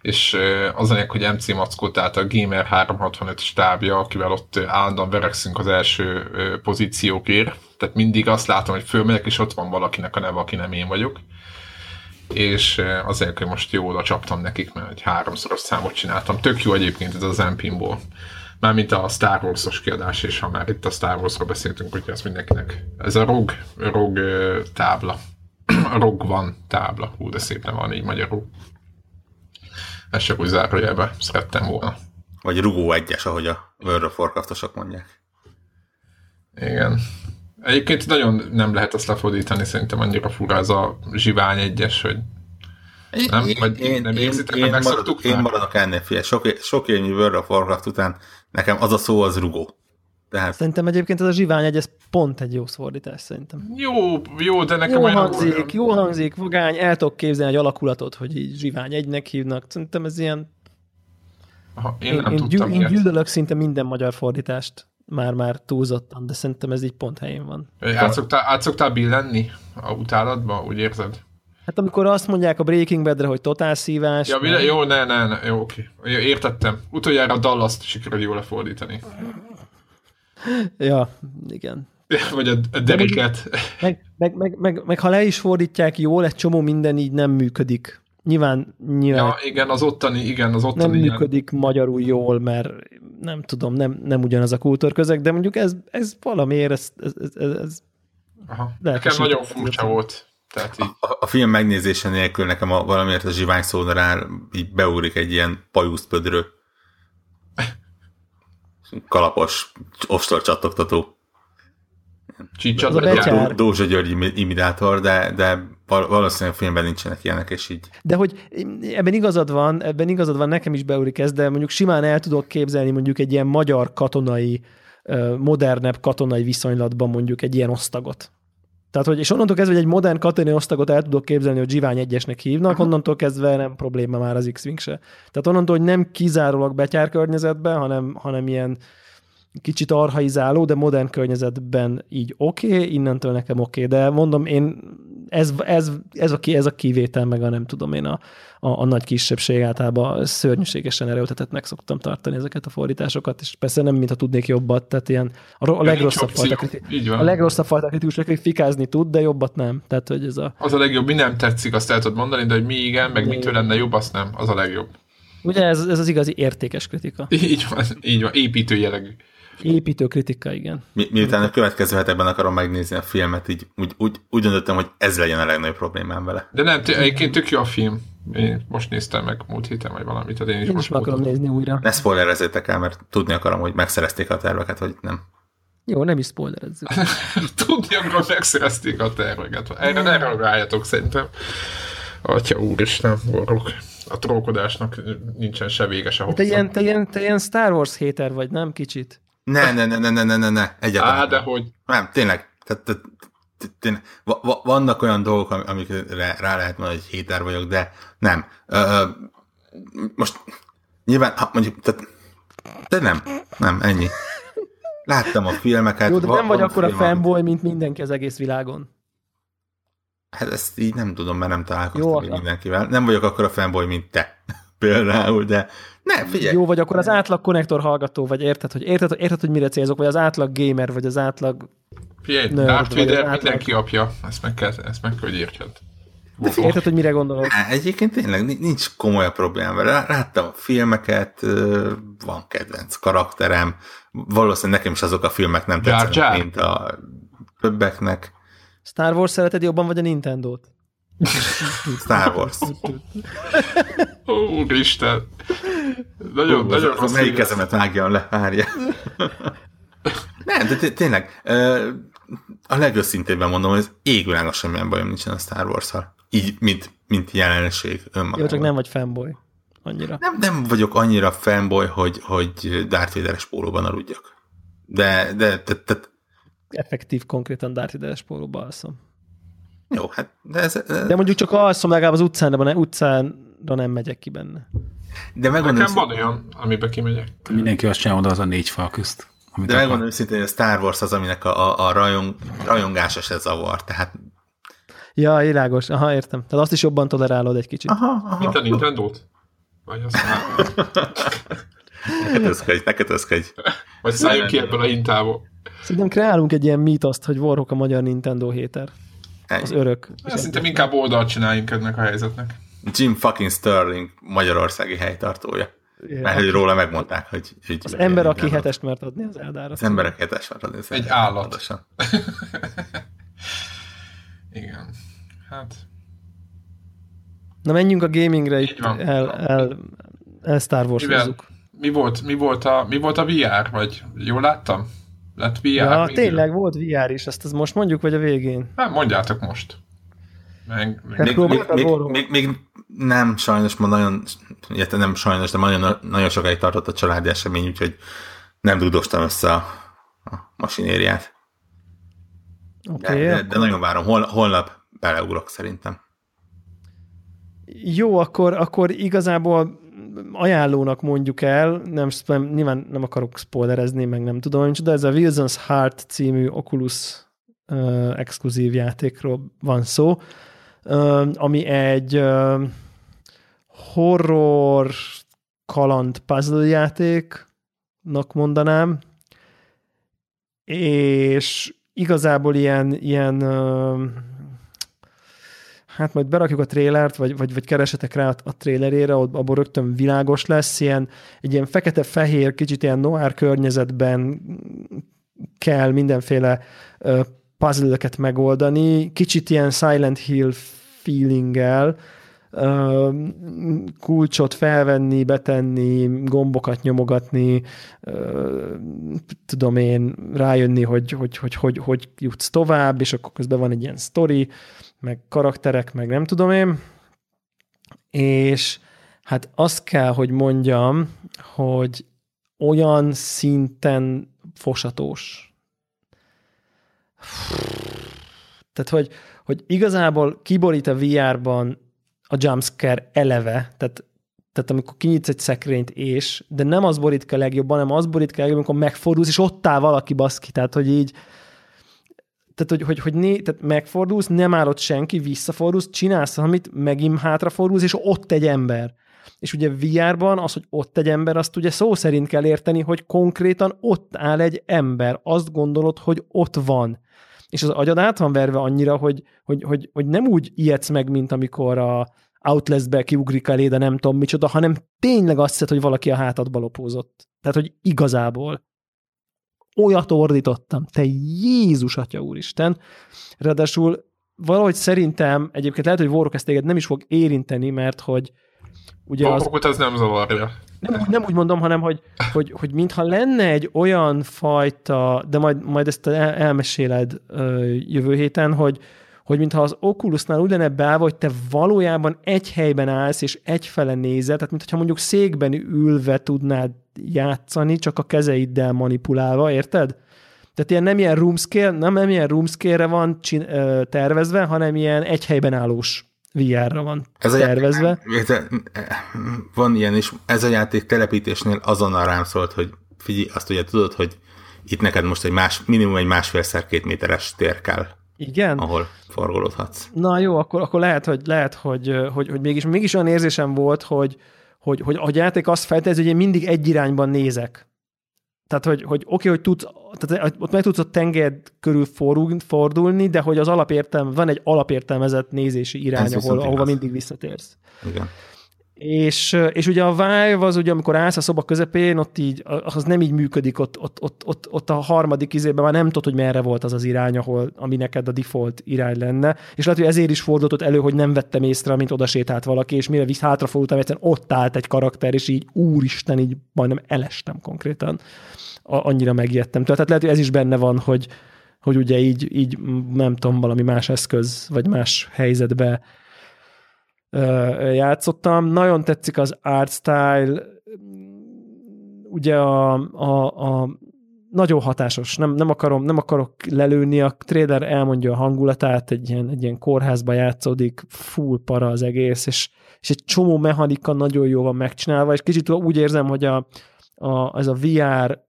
És az a lényeg, hogy MC Mackó, tehát a Gamer 365 stábja, akivel ott állandóan verekszünk az első pozíciókért. Tehát mindig azt látom, hogy fölmegyek, és ott van valakinek a neve, aki nem én vagyok és azért, hogy most jól oda csaptam nekik, mert egy háromszoros számot csináltam. Tök jó egyébként ez az Empinból. Mármint a Star Wars-os kiadás, és ha már itt a Star Wars-ról beszéltünk, úgyhogy azt mindenkinek. Ez a ROG, ROG tábla. A ROG van tábla. Hú, de szép nem van így magyarul. Ez csak úgy zárójelbe szerettem volna. Vagy rugó egyes, ahogy a World of Warcraftosok mondják. Igen. Egyébként nagyon nem lehet azt lefordítani, szerintem annyira fura ez a zsivány egyes, hogy Nem? Vagy nem érzitek, én, hogy maradok, én maradok ennél, figyelj, sok, sok évnyi World of Warcraft után nekem az a szó az rugó. Tehát Szerintem egyébként ez a zsivány egy, ez pont egy jó fordítás szerintem. jó, jó, de nekem Jó olyan- hangzik, jó hangzik, vagány, el tudok képzelni egy alakulatot, hogy így zsivány egynek hívnak. Szerintem ez ilyen... Aha, én, Én, nem én, tudtam én gyűlölök szinte minden magyar fordítást, már-már túlzottan, de szerintem ez így pont helyén van. Át szoktál, át szoktál billenni a utálatba, úgy érzed? Hát amikor azt mondják a Breaking Badre, hogy totál szívás, Ja, bile, jó, ne, ne, ne, jó, oké. Értettem. Utoljára a Dallas-t sikerül jól lefordítani. Ja, igen. Vagy a, a Deriket. Meg, meg, meg, meg, meg, ha le is fordítják jól, egy csomó minden így nem működik. Nyilván, nyilván Ja, igen, az ottani, igen, az nem ottani ilyen- működik magyarul jól, mert nem tudom, nem, nem ugyanaz a kultúrközeg, de mondjuk ez, ez valamiért, ez, ez, ez, ez, Aha. Nekem nagyon furcsa volt. Tehát így, a, a film megnézése nélkül nekem a, valamiért a zsivány szónál így beugrik egy ilyen pajuszpödrő. Kalapos, ostor csattogtató. Jár. Dózsa György imi- imitátor, de, de val- valószínűleg a filmben nincsenek ilyenek, és így De hogy ebben igazad van, ebben igazad van, nekem is beugrik ez, de mondjuk simán el tudok képzelni mondjuk egy ilyen magyar katonai, modernebb katonai viszonylatban mondjuk egy ilyen osztagot. Tehát, hogy, és onnantól kezdve, hogy egy modern katonai osztagot el tudok képzelni, hogy Zsivány egyesnek hívnak, onnantól kezdve nem probléma már az X-Wing se. Tehát onnantól, hogy nem kizárólag betyár környezetben, hanem, hanem ilyen kicsit arhaizáló, de modern környezetben így oké, okay, innentől nekem oké, okay. de mondom, én ez, ez, ez, a, ez a kivétel, meg a nem tudom én a, a, a nagy kisebbség általában szörnyűségesen erőltetettnek szoktam tartani ezeket a fordításokat, és persze nem, mintha tudnék jobbat, tehát ilyen a, a legrosszabb fajta kriti- a legrosszabb fajta kritikus fikázni tud, de jobbat nem. Tehát, hogy ez a, Az a legjobb, mi nem tetszik, azt el tudod mondani, de hogy mi igen, meg mitől lenne jobb, azt nem. Az a legjobb. ugye ez, ez az igazi értékes kritika. Így van, így van, építő jellegű. Építő kritika, igen. Mi, miután a következő hetekben akarom megnézni a filmet, így úgy, úgy, úgy döntöttem, hogy ez legyen a legnagyobb problémám vele. De nem, egyébként tök jó a film. Én most néztem meg múlt héten, vagy valamit, tehát én is Én most is meg akarom nézni újra. Ne spoilerezzétek el, mert tudni akarom, hogy megszerezték a terveket, vagy nem. Jó, nem is spoilerezzük. Tudni, amikor megszerezték a terveket. Erre ne reagáljatok szerintem. Atya úristen, borok. A trókodásnak nincsen se vége, se Te hossza. ilyen, te, ilyen, te ilyen Star Wars hater vagy, nem? Kicsit. Ne, ne, ne, ne, ne, ne, ne, ne. egyáltalán. Á, de hogy. Nem, tényleg. Tehát, tényleg. Va- va- vannak olyan dolgok, am- amikre rá lehet mondani, hogy héter vagyok, de nem. Most nyilván, ha mondjuk, tehát, de nem, nem, ennyi. Láttam a filmeket. Jó, de nem vagy akkor a fanboy, mint mindenki az egész világon. Hát ezt így nem tudom, mert nem találkoztam Jó, mindenkivel. Nem vagyok akkor a fanboy, mint te. Például, de ne, figyelj. Jó, vagy akkor az átlag konnektor hallgató, vagy érted, hogy érted, érted, hogy mire célzok, vagy az átlag gamer, vagy az átlag... Figyelj, Nerd Darth Vader átlag. mindenki apja. Ezt meg kell, ezt meg kell, hogy értsed. Érted, hogy mire gondolok? Ne, egyébként tényleg ni- nincs komoly problémám vele. Lá- Láttam a filmeket, van kedvenc karakterem, valószínűleg nekem is azok a filmek nem tetszenek, mint a többeknek. Star Wars szereted jobban, vagy a Nintendo-t? Star Wars. Ó, Úristen. Nagyon, nagyon Hú, rossz melyik kezemet vágjon le, várja. ne, Nem, de té- tényleg, a legőszintébben mondom, hogy égvilágos semmilyen bajom nincsen a Star wars Így, mint, mint jelenség önmagában. Jó, csak nem vagy fanboy annyira. Nem, nem vagyok annyira fanboy, hogy, hogy Darth Vader-es pólóban aludjak. De, de, de, de, Effektív, konkrétan Darth Vader-es pólóba alszom. Jó, hát, de ez, ez De mondjuk csak alszom legalább az utcán, de utcánra nem megyek ki benne. de megmondom, Nekem van olyan, amibe kimegyek. Mindenki azt csinál oda az a négy fal közt. Amit de akar. megmondom őszintén, hogy a Star Wars az, aminek a, a, a rajong, rajongása se zavar. Tehát, Ja, világos. Aha, értem. Tehát azt is jobban tolerálod egy kicsit. aha, aha. Mint a Nintendo-t? Vagy, az, Ne kötözkedj, ne kötözkedj. vagy szálljunk ki ebből a hintából. Szerintem kreálunk egy ilyen mítoszt, hogy Warhawk a magyar Nintendo héter. Az örök. Szerintem inkább oldalt csináljunk ennek a helyzetnek. Jim fucking Sterling magyarországi helytartója. Ja. Mert hogy róla megmondták, hogy... hogy Az ember, aki minden- hetest mert adni az Eldára. Az emberek hetes van adni. Egy állat. Pontosan. Igen. Hát, Na menjünk a gamingre Így itt, van. el, el, el Star wars mi volt, mi, volt a, mi volt a VR? Vagy jól láttam? Lett VR? Ja, még? tényleg volt VR is, ezt az most mondjuk, vagy a végén? Hát mondjátok most. Meg, Hát Még, még, még, még, még, nem sajnos, ma nagyon, illetve nem sajnos, de nagyon, nagyon sokáig tartott a családi esemény, úgyhogy nem dudostam össze a, a masinériát. Oké, De, okay, de, de nagyon várom, Hol, holnap beleugrok szerintem. Jó, akkor, akkor igazából ajánlónak mondjuk el, nem, nem, nyilván nem akarok spoilerezni, meg nem tudom, de ez a Wilson's Heart című Oculus uh, exkluzív játékról van szó, uh, ami egy uh, horror kaland puzzle játéknak mondanám, és igazából ilyen, ilyen uh, hát majd berakjuk a trélert, vagy, vagy, vagy keresetek rá a, a trélerére, ott abból rögtön világos lesz, ilyen, egy ilyen fekete-fehér, kicsit ilyen noir környezetben kell mindenféle uh, puzzle-eket megoldani, kicsit ilyen Silent Hill feelinggel, kulcsot felvenni, betenni, gombokat nyomogatni, tudom én, rájönni, hogy hogy, hogy, hogy, hogy jutsz tovább, és akkor közben van egy ilyen sztori, meg karakterek, meg nem tudom én. És hát azt kell, hogy mondjam, hogy olyan szinten fosatós. Tehát, hogy, hogy igazából kiborít a VR-ban a jumpscare eleve, tehát, tehát amikor kinyitsz egy szekrényt és, de nem az borít ki a legjobban, hanem az borít ki a legjobban, amikor megfordulsz, és ott áll valaki baszki, tehát, hogy így, tehát, hogy, hogy, hogy né, tehát megfordulsz, nem áll ott senki, visszafordulsz, csinálsz valamit, megint hátrafordulsz, és ott egy ember. És ugye VR-ban az, hogy ott egy ember, azt ugye szó szerint kell érteni, hogy konkrétan ott áll egy ember. Azt gondolod, hogy ott van. És az agyad át van verve annyira, hogy, hogy, hogy, hogy nem úgy ijedsz meg, mint amikor a Outlast-be kiugrik elé, de nem tudom micsoda, hanem tényleg azt hiszed, hogy valaki a hátadba lopózott. Tehát, hogy igazából olyat ordítottam, te Jézus Atya Úristen. Ráadásul valahogy szerintem, egyébként lehet, hogy Warrock ezt téged nem is fog érinteni, mert hogy ugye az, Akkor ez nem zavarja. nem, nem úgy mondom, hanem hogy, hogy, hogy mintha lenne egy olyan fajta, de majd, majd ezt el, elmeséled ö, jövő héten, hogy, hogy mintha az Oculusnál úgy lenne beállva, hogy te valójában egy helyben állsz, és egyfele nézel, tehát mintha mondjuk székben ülve tudnád játszani, csak a kezeiddel manipulálva, érted? Tehát ilyen nem ilyen room scale, nem, nem ilyen room scale-re van csin, ö, tervezve, hanem ilyen egy helyben állós VR-ra van Ez a tervezve. Játék, van ilyen is, ez a játék telepítésnél azonnal rám szólt, hogy figyelj, azt ugye tudod, hogy itt neked most egy más, minimum egy másfélszer két méteres tér kell, Igen? ahol forgolódhatsz. Na jó, akkor, akkor lehet, hogy, lehet hogy, hogy, hogy mégis, mégis olyan érzésem volt, hogy, hogy, hogy a játék azt feltételezi, hogy én mindig egy irányban nézek. Tehát, hogy, hogy oké, okay, hogy tudsz, tehát ott meg tudsz a tenger körül fordulni, de hogy az alapértelme, van egy alapértelmezett nézési irány, ahol, ahova igaz. mindig visszatérsz. Igen. És, és ugye a Vive az ugye, amikor állsz a szoba közepén, ott így, az nem így működik, ott, ott, ott, ott, ott a harmadik izében már nem tudod, hogy merre volt az az irány, ahol, ami neked a default irány lenne. És lehet, hogy ezért is fordult elő, hogy nem vettem észre, mint oda sétált valaki, és mire visz hátrafordultam, egyszerűen ott állt egy karakter, és így úristen, így majdnem elestem konkrétan. A, annyira megijedtem. Tehát lehet, hogy ez is benne van, hogy, hogy ugye így, így nem tudom, valami más eszköz, vagy más helyzetbe játszottam. Nagyon tetszik az art style, ugye a, a, a nagyon hatásos, nem, nem, akarom, nem akarok lelőni, a trailer elmondja a hangulatát, egy ilyen, egy ilyen kórházba játszódik, full para az egész, és, és egy csomó mechanika nagyon jó van megcsinálva, és kicsit úgy érzem, hogy a, a, ez a VR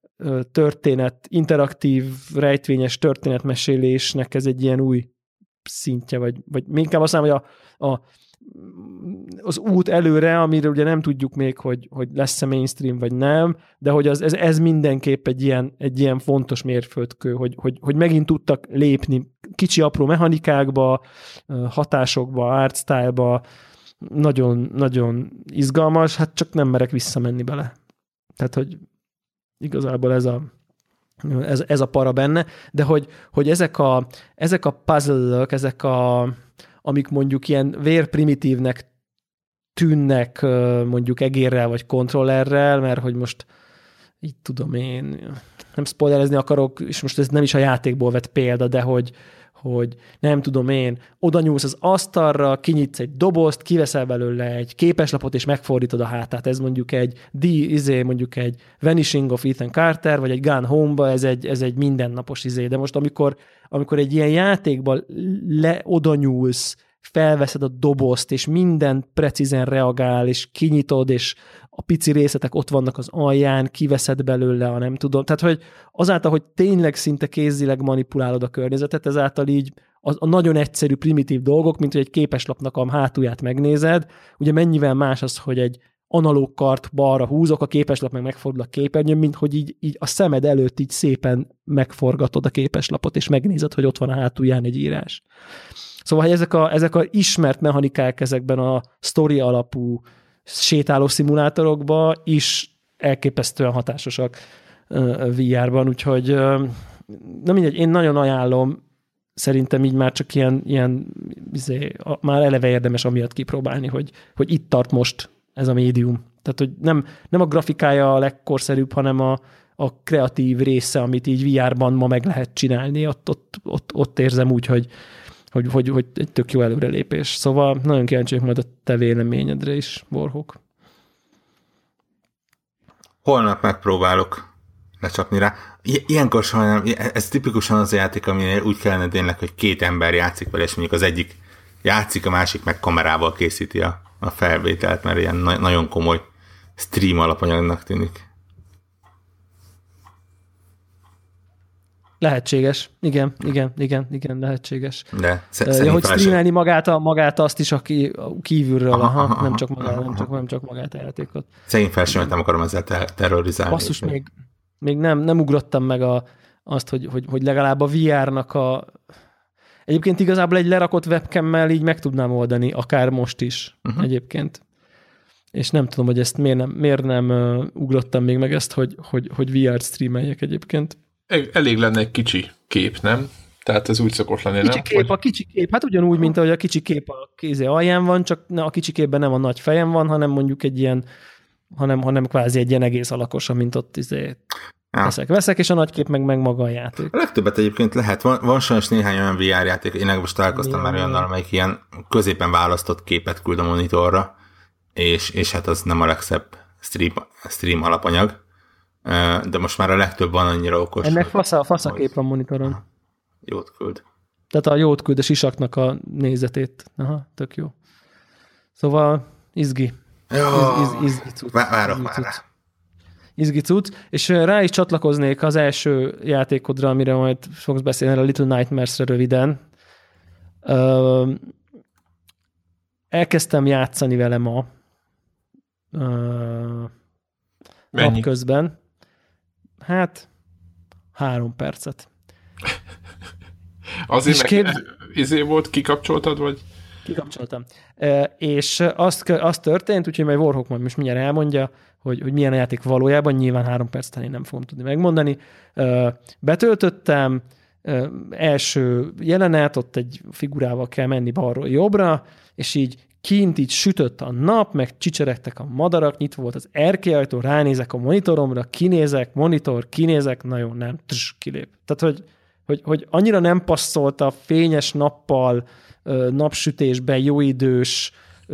történet, interaktív, rejtvényes történetmesélésnek ez egy ilyen új szintje, vagy, vagy inkább azt mondom, hogy a, a az út előre, amiről ugye nem tudjuk még, hogy, hogy lesz-e mainstream vagy nem, de hogy az, ez, ez mindenképp egy ilyen, egy ilyen fontos mérföldkő, hogy, hogy, hogy megint tudtak lépni kicsi apró mechanikákba, hatásokba, artstyle-ba, nagyon, nagyon izgalmas, hát csak nem merek visszamenni bele. Tehát, hogy igazából ez a, ez, ez a para benne, de hogy, hogy ezek a, ezek a puzzle ezek a, amik mondjuk ilyen vérprimitívnek tűnnek mondjuk egérrel vagy kontrollerrel, mert hogy most így tudom én, nem spoilerezni akarok, és most ez nem is a játékból vett példa, de hogy, hogy nem tudom én, oda nyúlsz az asztalra, kinyitsz egy dobozt, kiveszel belőle egy képeslapot, és megfordítod a hátát. Ez mondjuk egy D, izé, mondjuk egy Vanishing of Ethan Carter, vagy egy Gun Home-ba, ez egy, ez egy mindennapos izé. De most amikor, amikor egy ilyen játékban le, oda nyúlsz, felveszed a dobozt, és minden precízen reagál, és kinyitod, és a pici részletek ott vannak az alján, kiveszed belőle, a nem tudom. Tehát, hogy azáltal, hogy tényleg szinte kézileg manipulálod a környezetet, ezáltal így a, a nagyon egyszerű, primitív dolgok, mint hogy egy képeslapnak a hátulját megnézed, ugye mennyivel más az, hogy egy analóg kart balra húzok, a képeslap meg megfordul a képernyőn, mint hogy így, így a szemed előtt így szépen megforgatod a képeslapot, és megnézed, hogy ott van a hátulján egy írás. Szóval, hogy ezek a, ezek a ismert mechanikák ezekben a story alapú sétáló szimulátorokban is elképesztően hatásosak VR-ban, úgyhogy nem mindegy, én nagyon ajánlom, szerintem így már csak ilyen, ilyen izé, már eleve érdemes amiatt kipróbálni, hogy, hogy itt tart most ez a médium. Tehát, hogy nem, nem a grafikája a legkorszerűbb, hanem a, a kreatív része, amit így VR-ban ma meg lehet csinálni, ott, ott, ott, ott érzem úgy, hogy, hogy, hogy, hogy egy tök jó előrelépés. Szóval nagyon kíváncsi majd a te véleményedre is, Borhók. Holnap megpróbálok lecsapni rá. Ilyenkor sajnálom, ez tipikusan az a játék, ami úgy kellene tényleg, hogy két ember játszik vele, és mondjuk az egyik játszik, a másik meg kamerával készíti a, a felvételt, mert ilyen na- nagyon komoly stream alapanyagnak tűnik. Lehetséges. Igen, igen, igen, igen, lehetséges. De ja, hogy streamelni magát, a, magát azt is, aki kívülről, aha, aha, aha, nem, csak magát, aha, nem, csak, nem csak magát a játékot. Szegény felsőt nem akarom ezzel ter- terrorizálni. Basszus, még, még nem, nem ugrottam meg a, azt, hogy, hogy, hogy legalább a VR-nak a... Egyébként igazából egy lerakott webcammel így meg tudnám oldani, akár most is uh-huh. egyébként. És nem tudom, hogy ezt miért nem, miért nem uh, ugrottam még meg ezt, hogy, hogy, hogy VR-t streameljek egyébként. Elég lenne egy kicsi kép, nem? Tehát ez úgy szokott lenni, kicsi nem? Kép. A kicsi kép, hát ugyanúgy, mint ahogy a kicsi kép a kézé alján van, csak a kicsi képben nem a nagy fejem van, hanem mondjuk egy ilyen, hanem, hanem kvázi egy ilyen egész alakos, mint ott izé Ja. Veszek, veszek, és a nagy kép meg, meg maga a játék. A legtöbbet egyébként lehet. Van, van sajnos néhány olyan VR játék, én most találkoztam már olyannal, amelyik ilyen középen választott képet küld a monitorra, és, és hát az nem a legszebb stream, stream alapanyag de most már a legtöbb van annyira okos. Ennek fasz a, fasz a kép a monitoron. Jót küld. Tehát a jót küld a sisaknak a nézetét. Aha, tök jó. Szóval izgi. Jó, iz, iz, izgi cucc. Várok izgi már rá. Izgi cucc. És rá is csatlakoznék az első játékodra, amire majd fogsz beszélni, a Little Nightmares-re röviden. Ö, elkezdtem játszani vele ma. Ö, napközben. Hát, három percet. Azért meg kép... izé volt, kikapcsoltad, vagy? Kikapcsoltam. E, és azt, az történt, úgyhogy majd Warhawk majd most mindjárt elmondja, hogy, hogy milyen a játék valójában, nyilván három perc után én nem fogom tudni megmondani. E, betöltöttem, e, első jelenet, ott egy figurával kell menni balról jobbra, és így kint így sütött a nap, meg csicseregtek a madarak, nyitva volt az erkélyajtó, ránézek a monitoromra, kinézek, monitor, kinézek, na jó, nem, tss, kilép. Tehát, hogy, hogy, hogy annyira nem passzolt a fényes nappal, napsütésben, jóidős,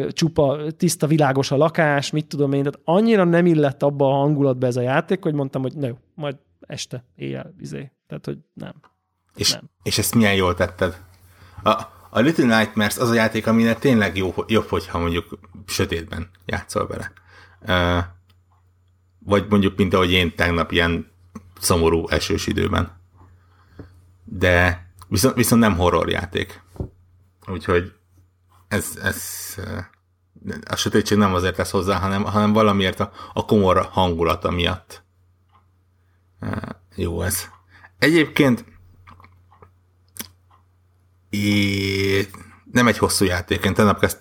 csupa, tiszta, világos a lakás, mit tudom én, tehát annyira nem illett abba a hangulatba ez a játék, hogy mondtam, hogy ne, majd este, éjjel, izé. Tehát, hogy nem. És, nem. és ezt milyen jól tetted? A, a Little Nightmares az a játék, aminek tényleg jó, jobb, hogyha mondjuk sötétben játszol vele. Vagy mondjuk, mint ahogy én tegnap ilyen szomorú esős időben. De viszont, viszont nem horror játék. Úgyhogy ez, ez a sötétség nem azért lesz hozzá, hanem, hanem valamiért a, a komor hangulata miatt. Jó ez. Egyébként É, nem egy hosszú játék. Én tegnap, kezd,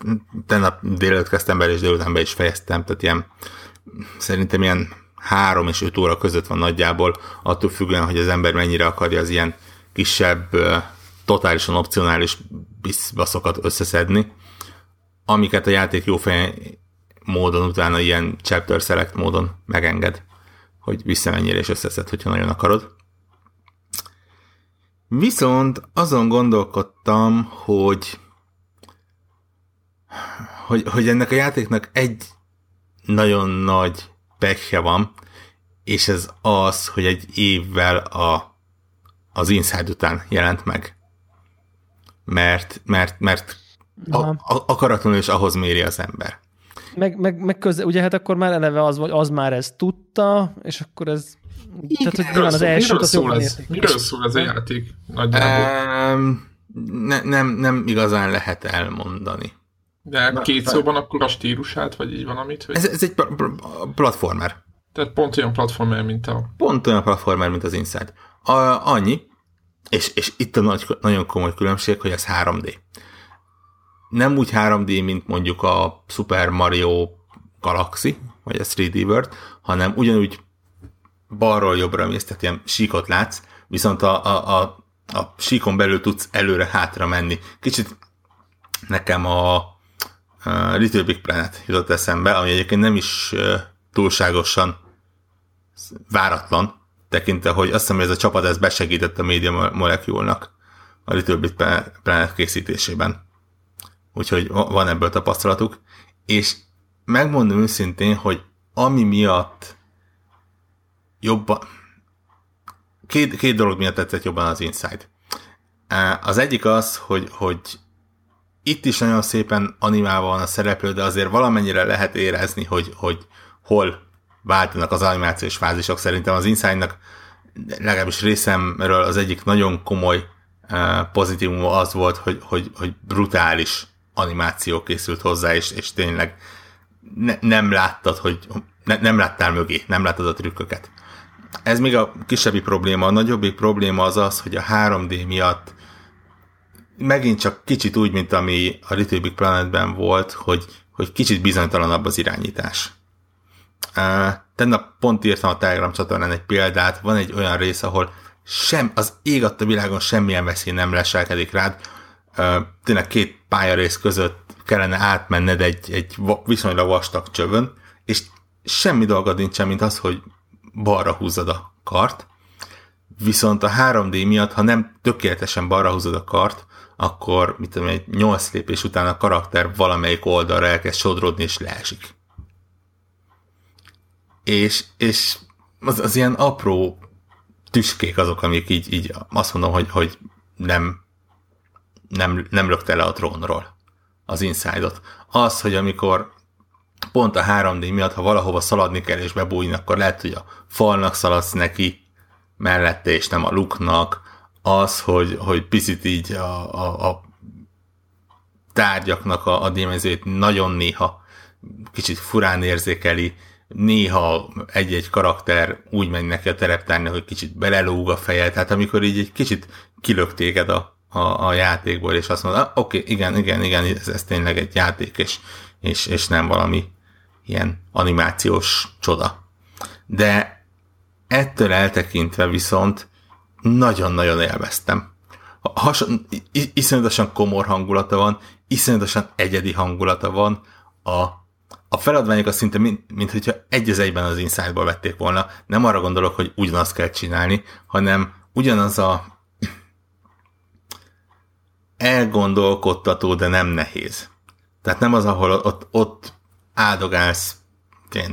tegnap délelőtt kezdtem bele, és délután be is fejeztem, tehát ilyen, szerintem ilyen három és öt óra között van nagyjából, attól függően, hogy az ember mennyire akarja az ilyen kisebb, totálisan opcionális baszokat összeszedni, amiket a játék jó módon utána ilyen chapter select módon megenged, hogy visszamennyire és összeszed, hogyha nagyon akarod. Viszont azon gondolkodtam, hogy, hogy, hogy ennek a játéknak egy nagyon nagy pekje van, és ez az, hogy egy évvel a, az Inside után jelent meg. Mert, mert, mert a, a, akaratlanul is ahhoz méri az ember. Meg, meg, meg köze, ugye hát akkor már eleve az, az már ezt tudta, és akkor ez igen, Tehát, hogy az első, miről, szól ez, miről szól ez a játék? Um, ne, nem, nem igazán lehet elmondani. De Na, két szóban akkor a stílusát, vagy így van amit? Hogy... Ez, ez egy platformer. Tehát pont olyan platformer, mint a... Pont olyan platformer, mint az Inside. A, annyi, és, és itt a nagy, nagyon komoly különbség, hogy ez 3D. Nem úgy 3D, mint mondjuk a Super Mario Galaxy, vagy a 3D World, hanem ugyanúgy balról jobbra mész, tehát ilyen síkot látsz, viszont a, a, a, a síkon belül tudsz előre-hátra menni. Kicsit nekem a, a Little Big Planet jutott eszembe, ami egyébként nem is túlságosan váratlan, tekintve, hogy azt hiszem, hogy ez a csapat ez besegített a Media Molecule-nak a Little Big Planet készítésében. Úgyhogy van ebből tapasztalatuk. És megmondom őszintén, hogy ami miatt jobban... Két, két dolog miatt tetszett jobban az Inside. Az egyik az, hogy, hogy itt is nagyon szépen animálva van a szereplő, de azért valamennyire lehet érezni, hogy, hogy hol váltanak az animációs fázisok. Szerintem az Inside-nak legalábbis részemről az egyik nagyon komoly pozitívum az volt, hogy, hogy, hogy brutális animáció készült hozzá, és, és tényleg ne, nem láttad, hogy ne, nem láttál mögé, nem láttad a trükköket. Ez még a kisebbi probléma. A nagyobbik probléma az az, hogy a 3D miatt megint csak kicsit úgy, mint ami a Little Big Planetben volt, hogy, hogy kicsit bizonytalanabb az irányítás. Uh, tegnap pont írtam a Telegram csatornán egy példát, van egy olyan rész, ahol sem, az ég a világon semmilyen veszély nem leselkedik rád, uh, tényleg két pályarész között kellene átmenned egy, egy viszonylag vastag csövön, és semmi dolgod nincsen, mint az, hogy balra húzod a kart, viszont a 3D miatt, ha nem tökéletesen balra húzod a kart, akkor mit tudom, egy 8 lépés után a karakter valamelyik oldalra elkezd sodrodni és leesik. És, és az, az ilyen apró tüskék azok, amik így, így azt mondom, hogy, hogy nem, nem, nem lökte le a trónról az inside-ot. Az, hogy amikor pont a 3D miatt, ha valahova szaladni kell és bebújni, akkor lehet, hogy a falnak szaladsz neki mellette, és nem a luknak. Az, hogy, hogy picit így a, a, a tárgyaknak a, a dimenziót nagyon néha kicsit furán érzékeli, néha egy-egy karakter úgy megy neki a tereptárni, hogy kicsit belelóg a feje, tehát amikor így egy kicsit kilök téged a, a, a játékból, és azt mondod, ah, oké, okay, igen, igen, igen, ez, ez tényleg egy játék, és, és, és nem valami ilyen animációs csoda. De ettől eltekintve viszont nagyon-nagyon élveztem. Hason, iszonyatosan komor hangulata van, iszonyatosan egyedi hangulata van, a, a feladványok az szinte, mint, mint hogyha egy az egyben az Inside-ból vették volna. Nem arra gondolok, hogy ugyanazt kell csinálni, hanem ugyanaz a elgondolkodtató, de nem nehéz. Tehát nem az, ahol ott, ott áldogálsz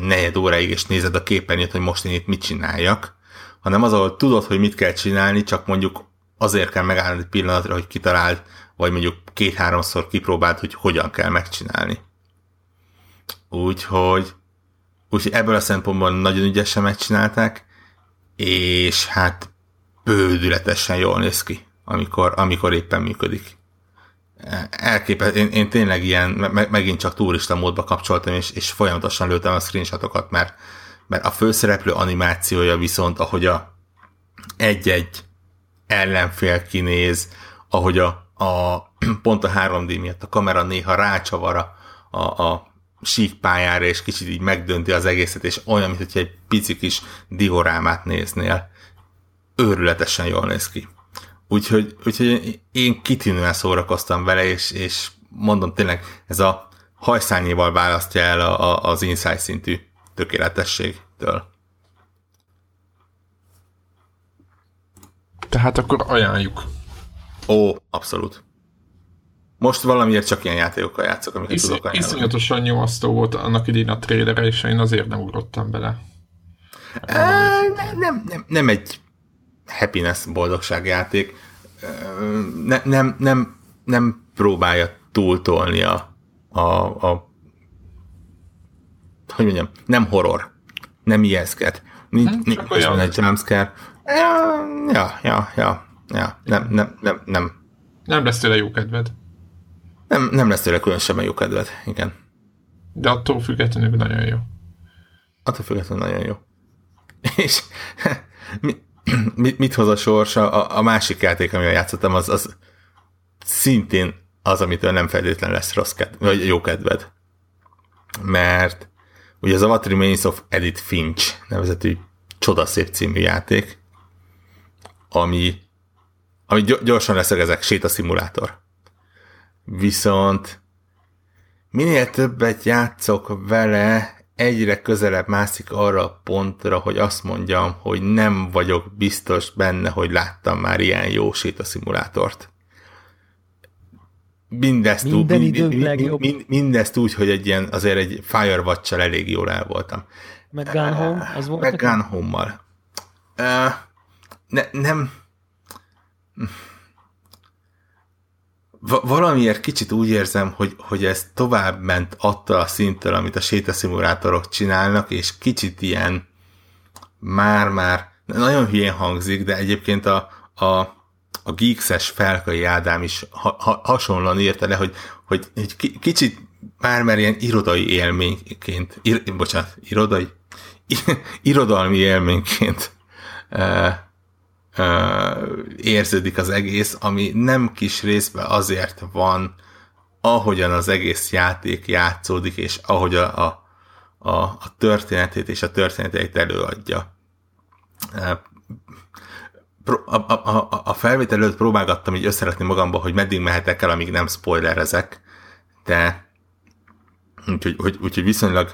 negyed óráig, és nézed a képernyőt, hogy most én itt mit csináljak, hanem az, ahol tudod, hogy mit kell csinálni, csak mondjuk azért kell megállni egy pillanatra, hogy kitaláld, vagy mondjuk két-háromszor kipróbáld, hogy hogyan kell megcsinálni. Úgyhogy, úgyhogy ebből a szempontból nagyon ügyesen megcsinálták, és hát bődületesen jól néz ki, amikor, amikor éppen működik. Elképesztő, én, én tényleg ilyen, me, megint csak turista módba kapcsoltam, és, és folyamatosan lőttem a screenshotokat, mert, mert a főszereplő animációja viszont, ahogy a egy-egy ellenfél kinéz, ahogy a, a pont a 3D miatt a kamera néha rácsavar a, a, a síkpályára, és kicsit így megdönti az egészet, és olyan, mintha egy pici kis diorámát néznél. Őrületesen jól néz ki. Úgyhogy, úgyhogy én kitűnően szórakoztam vele, és, és mondom tényleg, ez a hajszányival választja el a, a, az insight szintű tökéletességtől. Tehát akkor ajánljuk. Ó, abszolút. Most valamiért csak ilyen játékokkal játszok, amiket Isz, tudok ajánlani. Iszonyatosan nyomasztó volt annak idén a trailer és én azért nem ugrottam bele. nem, nem, nem, nem egy happiness boldogságjáték. Ne, nem, nem, nem próbálja túltolni a, a, a hogy mondjam, nem horror, nem ijeszket. Nincs, hmm, nincs olyan egy jumpscare. Ja, ja, ja, ja, ja. Nem, nem, nem, nem. Nem lesz tőle jó kedved. Nem, nem lesz tőle különösebben jó kedved, igen. De attól függetlenül nagyon jó. Attól függetlenül nagyon jó. És mi, mit, mit hoz a sors? A, a másik játék, amivel játszottam, az, az szintén az, amitől nem feltétlen lesz rossz kedv, vagy jó kedved. Mert ugye az a What Remains of Edith Finch nevezetű csodaszép című játék, ami, ami gyorsan leszögezek, sétaszimulátor. Viszont minél többet játszok vele, egyre közelebb mászik arra a pontra, hogy azt mondjam, hogy nem vagyok biztos benne, hogy láttam már ilyen jó szimulátort. Mindezt, Minden úgy, mind. Mind, mindezt úgy, hogy egy ilyen, azért egy firewatch elég jól el voltam. Meg Gun Home, az volt? Meg Gun Home-mal. Ne, nem valamiért kicsit úgy érzem, hogy, hogy ez tovább ment attól a szinttől, amit a sétaszimulátorok csinálnak, és kicsit ilyen már-már, nagyon hülyén hangzik, de egyébként a, a, a Geekses Felkai Ádám is ha, ha, hasonlóan írta le, hogy, hogy egy kicsit már-már ilyen irodai élményként, ir, bocsánat, irodai, irodalmi élményként érződik az egész, ami nem kis részben azért van, ahogyan az egész játék játszódik, és ahogy a, a, a, a történetét és a történeteit előadja. A, a, a, a felvétel előtt próbálgattam így összerakni magamba, hogy meddig mehetek el, amíg nem spoilerezek, de úgyhogy, úgy, úgy, viszonylag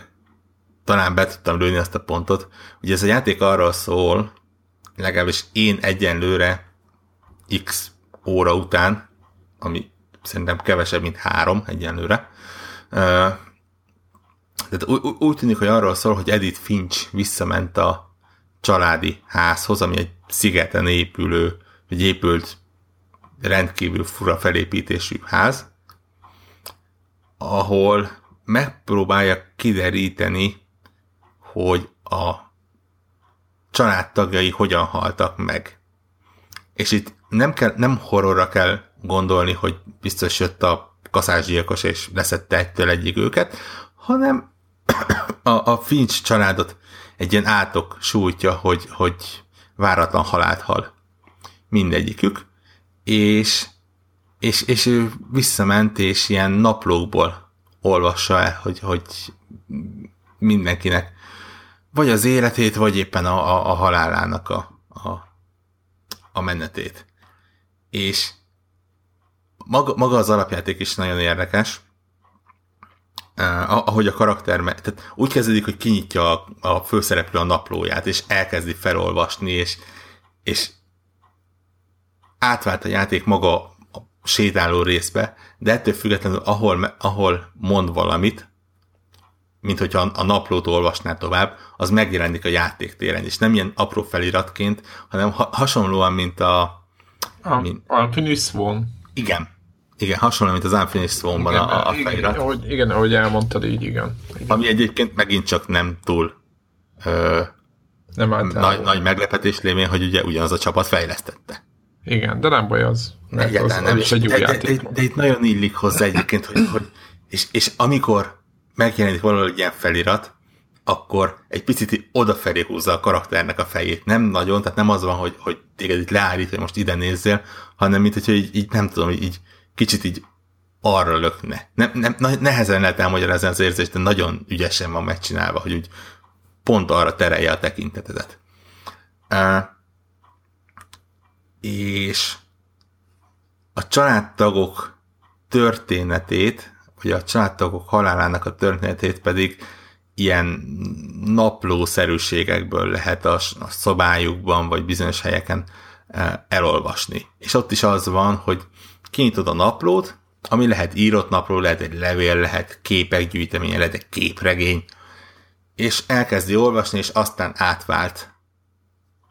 talán be tudtam lőni azt a pontot. Ugye ez a játék arról szól, legalábbis én egyenlőre x óra után, ami szerintem kevesebb, mint három egyenlőre. Tehát úgy tűnik, hogy arról szól, hogy Edith Finch visszament a családi házhoz, ami egy szigeten épülő, vagy épült rendkívül fura felépítésű ház, ahol megpróbálja kideríteni, hogy a családtagjai hogyan haltak meg. És itt nem, kell, nem horrorra kell gondolni, hogy biztos jött a kaszásgyilkos és leszette egytől egyik őket, hanem a, a Finch családot egy ilyen átok sújtja, hogy, hogy váratlan halált hal mindegyikük, és és, és ő visszament, és ilyen naplókból olvassa el, hogy, hogy mindenkinek vagy az életét, vagy éppen a, a, a halálának a, a, a menetét. És maga, maga az alapjáték is nagyon érdekes, ahogy a karakter, tehát úgy kezdődik, hogy kinyitja a, a főszereplő a naplóját, és elkezdi felolvasni, és, és átvált a játék maga a sétáló részbe, de ettől függetlenül, ahol, ahol mond valamit, mint hogyha a naplót olvasná tovább, az megjelenik a játéktéren, és nem ilyen apró feliratként, hanem ha- hasonlóan, mint a... A mint, Unfinished Swan. Igen. Igen, hasonlóan, mint az Unfinished Swan-ban igen, a, a igen, felirat. Ahogy, igen, ahogy elmondtad, így igen. igen. Ami egyébként megint csak nem túl ö, nem nagy, nagy meglepetés lévén, hogy ugye ugyanaz a csapat fejlesztette. Igen, de nem baj az. Mert az, nem, nem is egy jó de, játék. De, de, de, itt nagyon illik hozzá egyébként, hogy, hogy és, és amikor megjelenik valahol egy ilyen felirat, akkor egy picit odafelé húzza a karakternek a fejét. Nem nagyon, tehát nem az van, hogy, hogy téged itt leállít, hogy most ide nézzél, hanem mint hogy így, így nem tudom, így kicsit így arra lökne. Nem, nem, nehezen lehet elmagyarázni az érzést, de nagyon ügyesen van megcsinálva, hogy úgy pont arra terelje a tekintetedet. Uh, és a családtagok történetét, vagy a családtagok halálának a történetét pedig ilyen naplószerűségekből lehet a, szobájukban, vagy bizonyos helyeken elolvasni. És ott is az van, hogy kinyitod a naplót, ami lehet írott napló, lehet egy levél, lehet képek gyűjteménye, lehet egy képregény, és elkezdi olvasni, és aztán átvált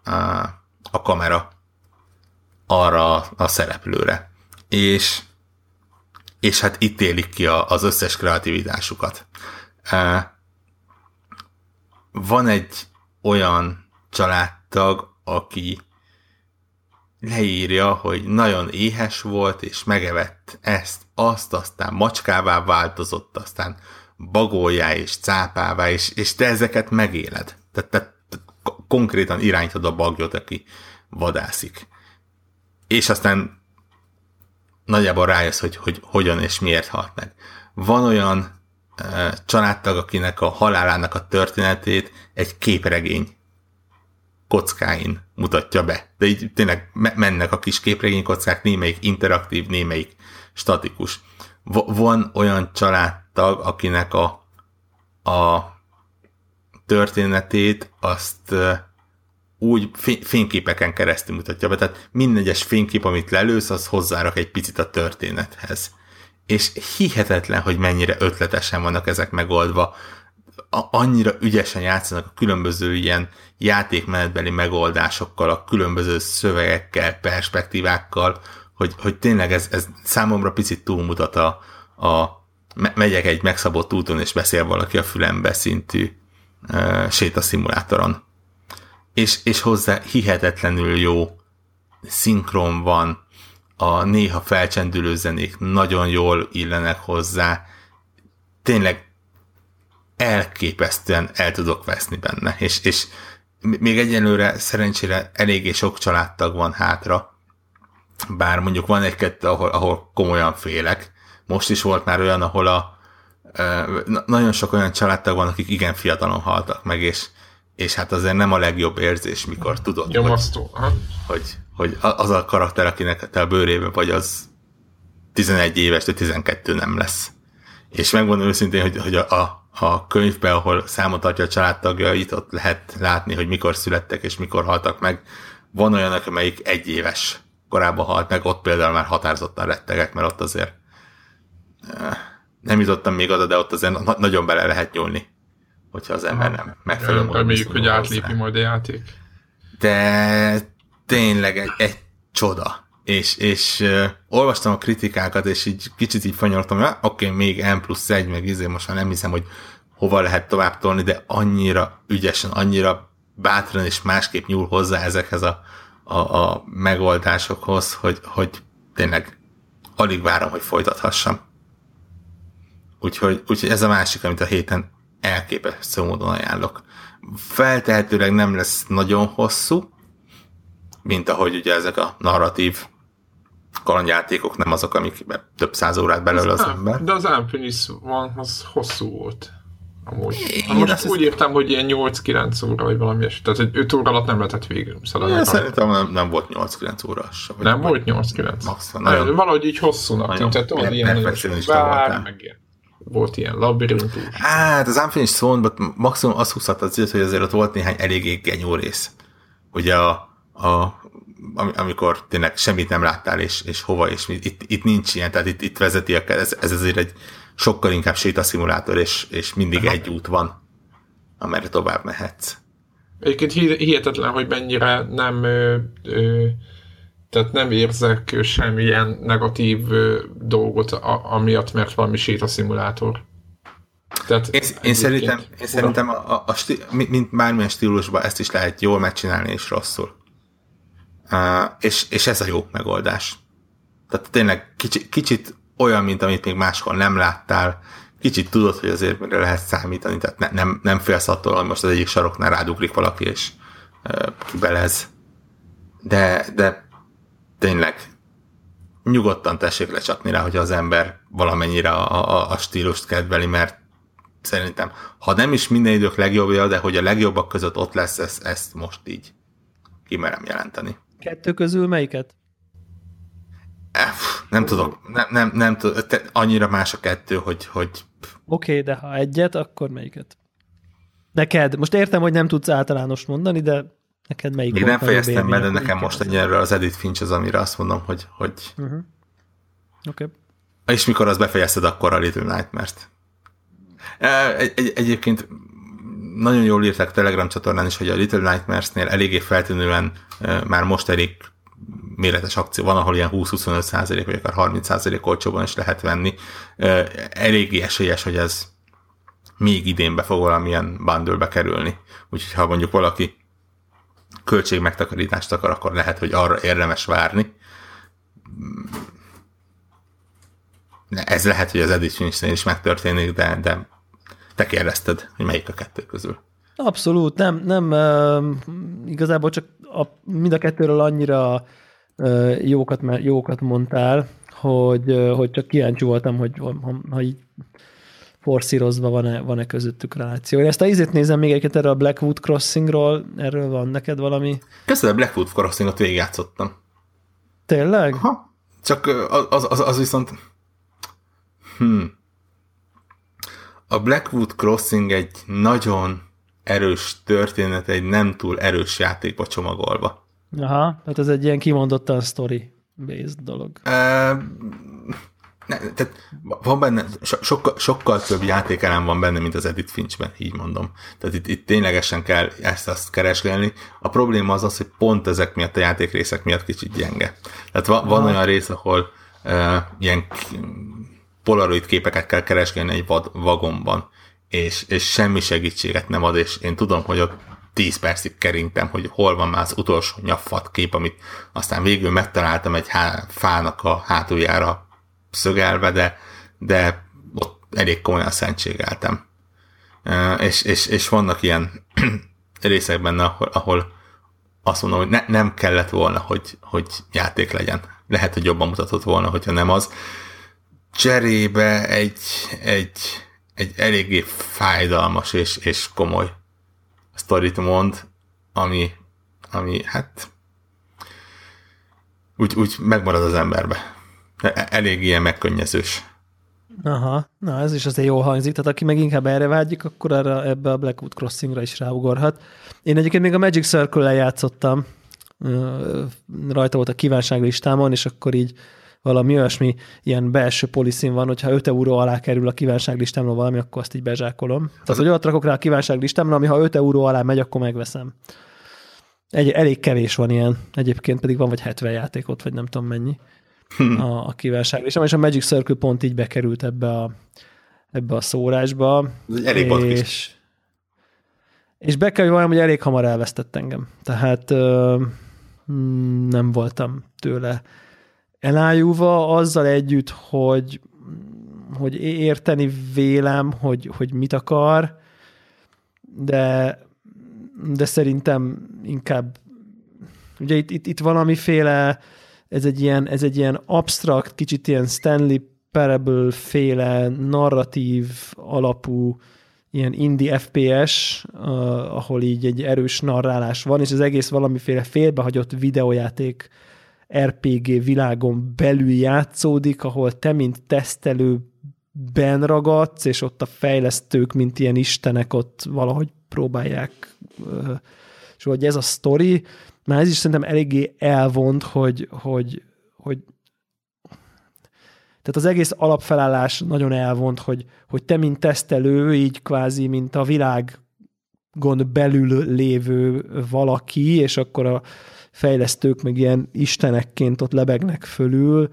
a, a kamera arra a szereplőre. És, és hát itt élik ki a, az összes kreativitásukat. Van egy olyan családtag, aki leírja, hogy nagyon éhes volt, és megevett ezt, azt, aztán macskává változott, aztán bagoljá és cápává, és, és te ezeket megéled. Tehát te, konkrétan irányítod a bagyot, aki vadászik. És aztán nagyjából rájössz, hogy, hogy hogyan és miért halt meg. Van olyan e, családtag, akinek a halálának a történetét egy képregény kockáin mutatja be. De így tényleg mennek a kis képregény kockák, némelyik interaktív, némelyik statikus. Van olyan családtag, akinek a, a történetét azt úgy fényképeken keresztül mutatja be. Tehát minden egyes fénykép, amit lelősz, az hozzárak egy picit a történethez. És hihetetlen, hogy mennyire ötletesen vannak ezek megoldva annyira ügyesen játszanak a különböző ilyen játékmenetbeli megoldásokkal, a különböző szövegekkel, perspektívákkal, hogy, hogy tényleg ez, ez számomra picit túlmutat a, a megyek egy megszabott úton, és beszél valaki a fülembe szintű uh, sétaszimulátoron. És, és hozzá hihetetlenül jó szinkron van, a néha felcsendülő zenék nagyon jól illenek hozzá, tényleg elképesztően el tudok veszni benne, és, és még egyelőre szerencsére eléggé sok családtag van hátra, bár mondjuk van egy-kettő, ahol, ahol komolyan félek. Most is volt már olyan, ahol a nagyon sok olyan családtag van, akik igen fiatalon haltak meg, és, és hát azért nem a legjobb érzés, mikor tudod, hogy, hogy, hogy az a karakter, akinek te a bőrébe vagy, az 11 éves, de 12 nem lesz. És megmondom őszintén, hogy, hogy a, a a könyvben, ahol számot tartja a családtagjait, ott lehet látni, hogy mikor születtek és mikor haltak meg. Van olyan, amelyik egy éves korábban halt meg, ott például már határozottan rettegek, mert ott azért eh, nem jutottam még oda, de ott azért nagyon bele lehet nyúlni, hogyha az ember nem megfelelő módon Reméljük, hogy átlépi majd a játék. De tényleg egy, egy csoda és, és uh, olvastam a kritikákat, és így kicsit így fanyoltam, oké, okay, még M plusz egy, meg izé, most már nem hiszem, hogy hova lehet tovább tolni, de annyira ügyesen, annyira bátran és másképp nyúl hozzá ezekhez a, a, a megoldásokhoz, hogy, hogy tényleg alig várom, hogy folytathassam. Úgyhogy, úgyhogy ez a másik, amit a héten elképesztő módon ajánlok. Feltehetőleg nem lesz nagyon hosszú, mint ahogy ugye ezek a narratív kalandjátékok nem azok, amik több száz órát belőle az, az ember. De az Unfinished van, az hosszú volt. Amúgy. Én Na most úgy írtam, hogy ilyen 8-9 óra, vagy valami ilyesmi. Tehát egy 5 óra alatt nem lehetett végül. Én rajta. szerintem nem, nem volt 8-9 óra vagy- Nem volt 8-9. Max, Nagyon, nagyon- valahogy így hosszúnak tűnt. Tehát per- ilyen sok vár, meg ilyen. Volt ilyen labirintus. Hát az Unfinished Zone, maximum az húzhat az hogy azért ott volt néhány eléggé genyó rész. Ugye a, a ami- amikor tényleg semmit nem láttál, és, és hova, és mi, itt, itt nincs ilyen, tehát itt, itt vezeti a, ez, ez azért egy sokkal inkább sétaszimulátor, és, és mindig Aha. egy út van, amerre tovább mehetsz. Egyébként hi- hihetetlen, hogy mennyire nem ö, ö, tehát nem érzek semmilyen negatív dolgot a, amiatt, mert valami sétaszimulátor. Tehát Én, én szerintem, én szerintem a, a, a mint, mint bármilyen stílusban ezt is lehet jól megcsinálni, és rosszul. Uh, és, és ez a jó megoldás. Tehát tényleg kicsi, kicsit olyan, mint amit még máshol nem láttál, kicsit tudod, hogy azért mire lehet számítani, tehát ne, nem, nem félsz attól, hogy most az egyik saroknál rádugrik valaki, és uh, kibelez. De, de tényleg nyugodtan tessék lecsapni rá, hogy az ember valamennyire a, a, a stílust kedveli, mert szerintem, ha nem is minden idők legjobbja, de hogy a legjobbak között ott lesz, ezt, ezt most így kimerem jelenteni. Kettő közül melyiket? Pff, Nem tudok, nem, nem, nem tudom, annyira más a kettő, hogy, hogy Oké, okay, de ha egyet, akkor melyiket? Neked, most értem, hogy nem tudsz általános mondani, de neked melyik még nem fejeztem be, de nekem most egyelőre az Edith Finch az, amire azt mondom, hogy, hogy Oké. Okay. és mikor azt befejezted, akkor a Little Nightmares-t. Eh, Egy, egy, egyébként nagyon jól írták Telegram csatornán is, hogy a Little Nightmares-nél eléggé feltűnően eh, már most elég méretes akció van, ahol ilyen 20-25 százalék, vagy akár 30 százalék olcsóban is lehet venni. Eh, Eléggé esélyes, hogy ez még idénbe fog valamilyen bundle kerülni. Úgyhogy ha mondjuk valaki költség megtakarítást akar, akkor lehet, hogy arra érdemes várni. Ez lehet, hogy az Finch-nél is megtörténik, de, de te kérdezted, hogy melyik a kettő közül. Abszolút, nem, nem igazából csak a, mind a kettőről annyira jókat, jókat mondtál, hogy, hogy csak kíváncsi voltam, hogy ha, ha így forszírozva van-e, van-e közöttük reláció. Én ezt a ízét nézem még egyet erről a Blackwood Crossingról, erről van neked valami? Köszönöm, Blackwood Crossingot végigjátszottam. Tényleg? Ha, csak az, az, az viszont... Hmm. A Blackwood Crossing egy nagyon erős történet, egy nem túl erős játékba csomagolva. Aha, tehát ez egy ilyen kimondottan story-based dolog. Ö, ne, tehát van benne, so, sokkal, sokkal több játékelem van benne, mint az Edith Finchben, így mondom. Tehát itt, itt ténylegesen kell ezt-azt keresgélni. A probléma az az, hogy pont ezek miatt a játékrészek miatt kicsit gyenge. Tehát va, van olyan rész, ahol uh, ilyen polaroid képeket kell keresgélni egy vad, vagonban, és, és semmi segítséget nem ad, és én tudom, hogy ott 10 percig kerintem, hogy hol van már az utolsó nyaffat kép, amit aztán végül megtaláltam egy há, fának a hátuljára szögelve, de, de ott elég komolyan szentségeltem. És, és, és vannak ilyen részek benne, ahol, ahol azt mondom, hogy ne, nem kellett volna, hogy, hogy játék legyen. Lehet, hogy jobban mutatott volna, hogyha nem az. Cserébe egy, egy, egy eléggé fájdalmas és, és komoly sztorit mond, ami, ami hát úgy, úgy megmarad az emberbe. E- Elég ilyen megkönnyezős. Aha, na ez is azért jól hangzik, tehát aki meg inkább erre vágyik, akkor erre, ebbe a Blackwood Crossingra is ráugorhat. Én egyébként még a Magic Circle-lel játszottam, rajta volt a kívánságlistámon, és akkor így valami olyasmi ilyen belső poliszin van, hogyha 5 euró alá kerül a kívánságlistámról valami, akkor azt így bezsákolom. Tehát, hogy olyat rakok rá a kívánságlistámra, ami ha 5 euró alá megy, akkor megveszem. Egy, elég kevés van ilyen, egyébként pedig van vagy 70 játék ott, vagy nem tudom mennyi a, a kívánságlistám, és a Magic Circle pont így bekerült ebbe a, ebbe a szórásba. Ez egy elég és, és be kell, hogy valami, hogy elég hamar elvesztett engem. Tehát ö, nem voltam tőle elájúva azzal együtt, hogy, hogy érteni vélem, hogy, hogy mit akar, de, de szerintem inkább ugye itt, itt, itt valamiféle ez egy ilyen, ez egy ilyen abstrakt, kicsit ilyen Stanley Parable féle narratív alapú ilyen indie FPS, uh, ahol így egy erős narrálás van, és az egész valamiféle félbehagyott videójáték RPG világon belül játszódik, ahol te, mint tesztelő ben ragadsz, és ott a fejlesztők, mint ilyen istenek ott valahogy próbálják, uh, és hogy ez a sztori, már ez is szerintem eléggé elvont, hogy, hogy, hogy tehát az egész alapfelállás nagyon elvont, hogy, hogy te, mint tesztelő, így kvázi, mint a világon belül lévő valaki, és akkor a fejlesztők meg ilyen istenekként ott lebegnek fölül,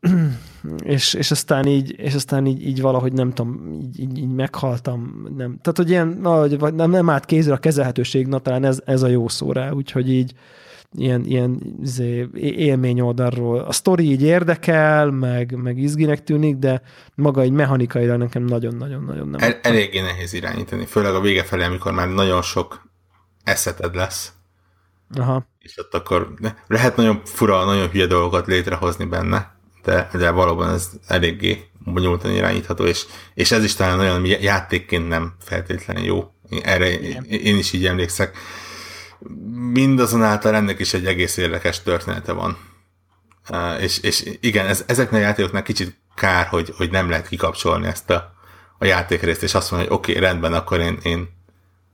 és, és aztán így, és aztán így, így valahogy nem tudom, így, így, így meghaltam. Nem. Tehát, hogy ilyen, valahogy nem, nem állt kézre a kezelhetőség, na talán ez, ez a jó szó rá, úgyhogy így, ilyen, ilyen izé, élmény oldalról. A sztori így érdekel, meg, meg izginek tűnik, de maga egy mechanikailag nekem nagyon-nagyon-nagyon nem. El, eléggé nehéz irányítani, főleg a vége felé, amikor már nagyon sok eszeted lesz. Aha. És ott akkor lehet nagyon fura, nagyon hülye dolgokat létrehozni benne, de, de valóban ez eléggé bonyolultan irányítható, és, és ez is talán nagyon játékként nem feltétlenül jó. Erre Igen. én is így emlékszek mindazonáltal ennek is egy egész érdekes története van. És, és igen, ez, ezeknek a játékoknak kicsit kár, hogy, hogy nem lehet kikapcsolni ezt a, a játékrészt, és azt mondani, hogy oké, okay, rendben, akkor én, én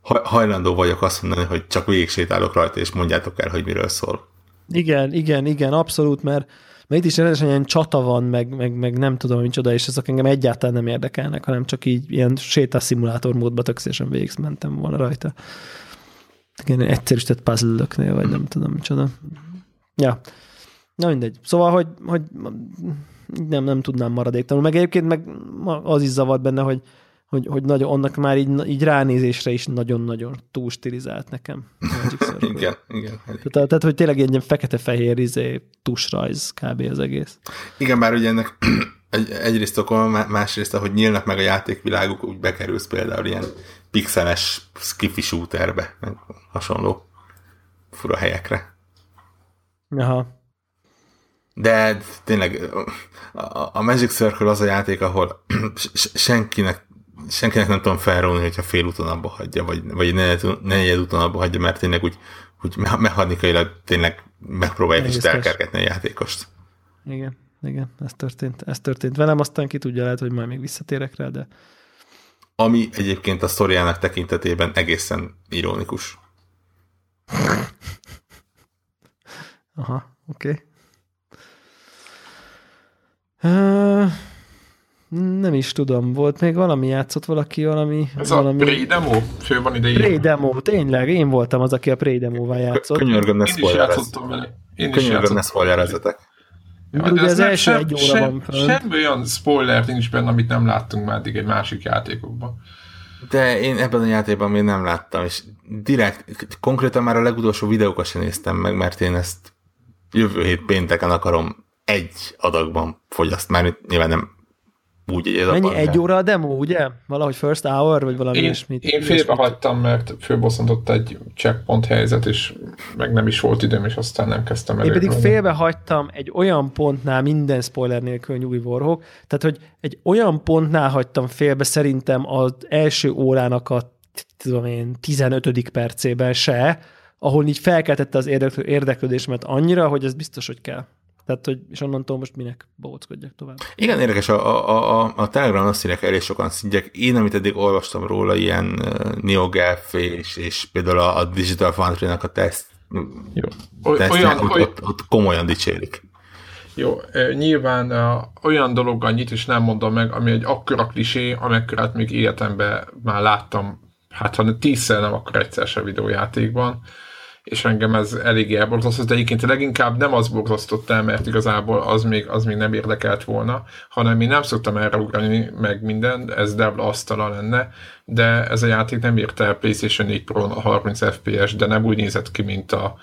hajlandó vagyok azt mondani, hogy csak végig sétálok rajta, és mondjátok el, hogy miről szól. Igen, igen, igen, abszolút, mert, mert itt is rendesen ilyen csata van, meg, meg, meg nem tudom, hogy csoda, és ezek engem egyáltalán nem érdekelnek, hanem csak így ilyen sétaszimulátor módba tökéletesen végig mentem volna rajta igen, egyszerűsített puzzle vagy nem tudom micsoda. Ja. Na mindegy. Szóval, hogy, hogy nem, nem tudnám maradéktalanul. Meg egyébként meg az is zavart benne, hogy, hogy, hogy nagyon, annak már így, így ránézésre is nagyon-nagyon túl stilizált nekem. igen, igen. Tehát, tehát, hogy tényleg egy ilyen fekete-fehér izé, tusrajz kb. az egész. Igen, bár ugye ennek egy, egyrészt okon, másrészt, ahogy nyílnak meg a játékviláguk, úgy bekerülsz például ilyen pixeles skiffy shooterbe, meg hasonló fura helyekre. Aha. De tényleg a Magic Circle az a játék, ahol senkinek senkinek nem tudom felrólni, hogyha félúton abba hagyja, vagy, vagy negyed úton abba hagyja, mert tényleg úgy, úgy mechanikailag tényleg megpróbálják is elkergetni a játékost. Igen, igen, ez történt, ez történt velem, aztán ki tudja, lehet, hogy majd még visszatérek rá, de ami egyébként a sztoriának tekintetében egészen ironikus. Aha, oké. Okay. Uh, nem is tudom, volt még valami játszott valaki, valami... Ez valami... a Pré-demo? Fő van ide Pré-demo, tényleg, én voltam az, aki a Pré-demóval játszott. Könyörgöm, ne spoilerezzetek. Könyörgöm, ne spoilerezzetek. Ja, ugye az első sem, egy óra sem, van föl. Semmi olyan spoiler nincs benne, amit nem láttunk már eddig egy másik játékokban. De én ebben a játékban még nem láttam, és direkt, konkrétan már a legutolsó videókat sem néztem meg, mert én ezt jövő hét pénteken akarom egy adagban fogyaszt, már nyilván nem úgy egy Mennyi egy óra a demo, ugye? Valahogy first hour, vagy valami ilyesmit? Én félbe hagytam, mert főbosszantott egy checkpoint helyzet, és meg nem is volt időm, és aztán nem kezdtem el. Én pedig félbe hagytam egy olyan pontnál, minden spoiler nélkül nyúj vorhok, tehát hogy egy olyan pontnál hagytam félbe szerintem az első órának a tudom én, 15. percében se, ahol így felkeltette az érdeklődésemet annyira, hogy ez biztos, hogy kell. Tehát, hogy és onnantól most minek bóckodjak tovább. Igen, érdekes, a, a, a, a Telegram azt írják elég sokan szintjek. Én, amit eddig olvastam róla, ilyen uh, NeoGAF és, és például a, a Digital Foundry-nak a teszt, Jó. Teszt, olyan, ott, olyan, ott, ott komolyan dicsérik. Jó, nyilván uh, olyan dolog annyit is nem mondom meg, ami egy akkora klisé, amekkorát még életemben már láttam, hát ha tízszer nem, akkor egyszer se videójátékban és engem ez elég elborzasztott, de egyébként leginkább nem az borzasztott el, mert igazából az még, az még nem érdekelt volna, hanem én nem szoktam erre ugrani meg minden, ez Devla asztala lenne, de ez a játék nem írta el PlayStation 4 Pro a 30 FPS, de nem úgy nézett ki, mint a,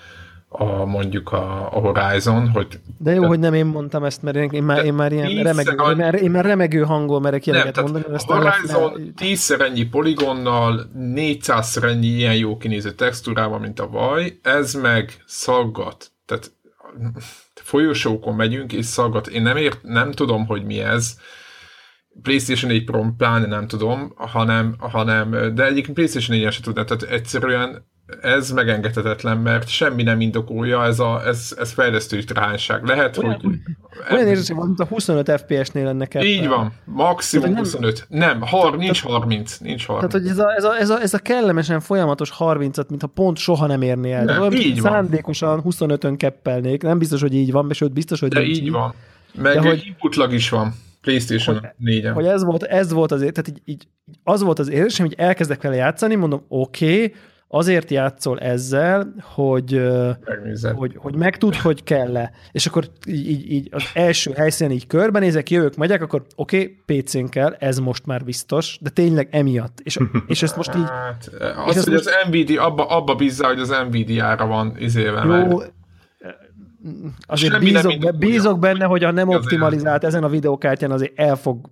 a mondjuk a, a Horizon, hogy... De jó, hogy nem én mondtam ezt, mert én, én már, én már ilyen remegő, a, én már, én már remegő hangol merek ilyeneket nem, mondani. Ezt a Horizon lesz, tízszer ennyi poligonnal, 400-szer ennyi ilyen jó kinéző textúrával, mint a vaj, ez meg szaggat. Tehát folyosókon megyünk, és szaggat. Én nem, ért, nem tudom, hogy mi ez. PlayStation 4 Pro pláne nem tudom, hanem, hanem de egyik PlayStation 4-en sem tudná, tehát egyszerűen ez megengedhetetlen, mert semmi nem indokolja, ez, a, ez, ez fejlesztői trányság. Lehet, olyan, hogy... Olyan érzés, hogy mint a 25 FPS-nél lenne kell. Így van, maximum tehát, 25. Nem, har, nincs 30, nincs 30. Tehát, hogy ez a, ez a, ez a, ez a kellemesen folyamatos 30-at, mintha pont soha nem érné el. Nem, olyan, így van. Szándékosan 25-ön keppelnék, nem biztos, hogy így van, sőt biztos, hogy De így, így van. Meg De hogy, inputlag is van. PlayStation hogy, 4 Hogy ez volt, ez volt azért, tehát így, így, az volt az érzésem, hogy elkezdek vele játszani, mondom, oké, okay, azért játszol ezzel, hogy, hogy, hogy megtud, hogy kell-e. És akkor így, így, az első helyszínen így körbenézek, jövök, megyek, akkor oké, okay, PC-n kell, ez most már biztos, de tényleg emiatt. És, és ezt most így... Hát, az, hogy most... az Nvidia, abba, abba bízza, hogy az Nvidia-ra van izével. Jó, mert... azért bízok, be, bízok benne, hogy a nem optimalizált ezen a videókártyán azért el fog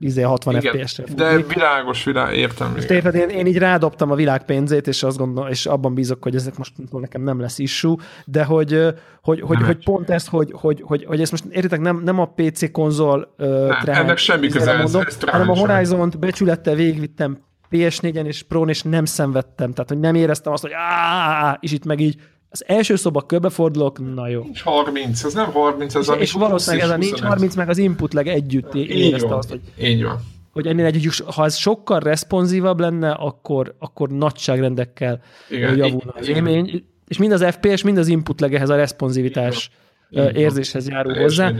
izé 60 FPS-re De világos, világ, értem. Érted, én, én így rádobtam a világ pénzét, és azt gondolom, és abban bízok, hogy ezek most nekem nem lesz issue, de hogy, hogy, hogy, hogy pont ez, hogy, hogy, hogy, hogy ezt most értitek, nem, nem a PC konzol uh, nem, ennek semmi köze ez, ez hanem a Horizon-t becsülettel végigvittem PS4-en és Pro-n, és nem szenvedtem. Tehát, hogy nem éreztem azt, hogy áááá, és itt meg így az első szoba körbefordulok, na jó. Nincs 30, ez nem 30, ez És, és valószínűleg ez a nincs 30, meg az input leg együtt érezte van, azt, hogy, így van. hogy ennél egy, ha ez sokkal responsívabb lenne, akkor, akkor nagyságrendekkel igen, javulna az élmény. És mind az FPS, mind az input leg ehhez a responsivitás érzéshez járul hozzá.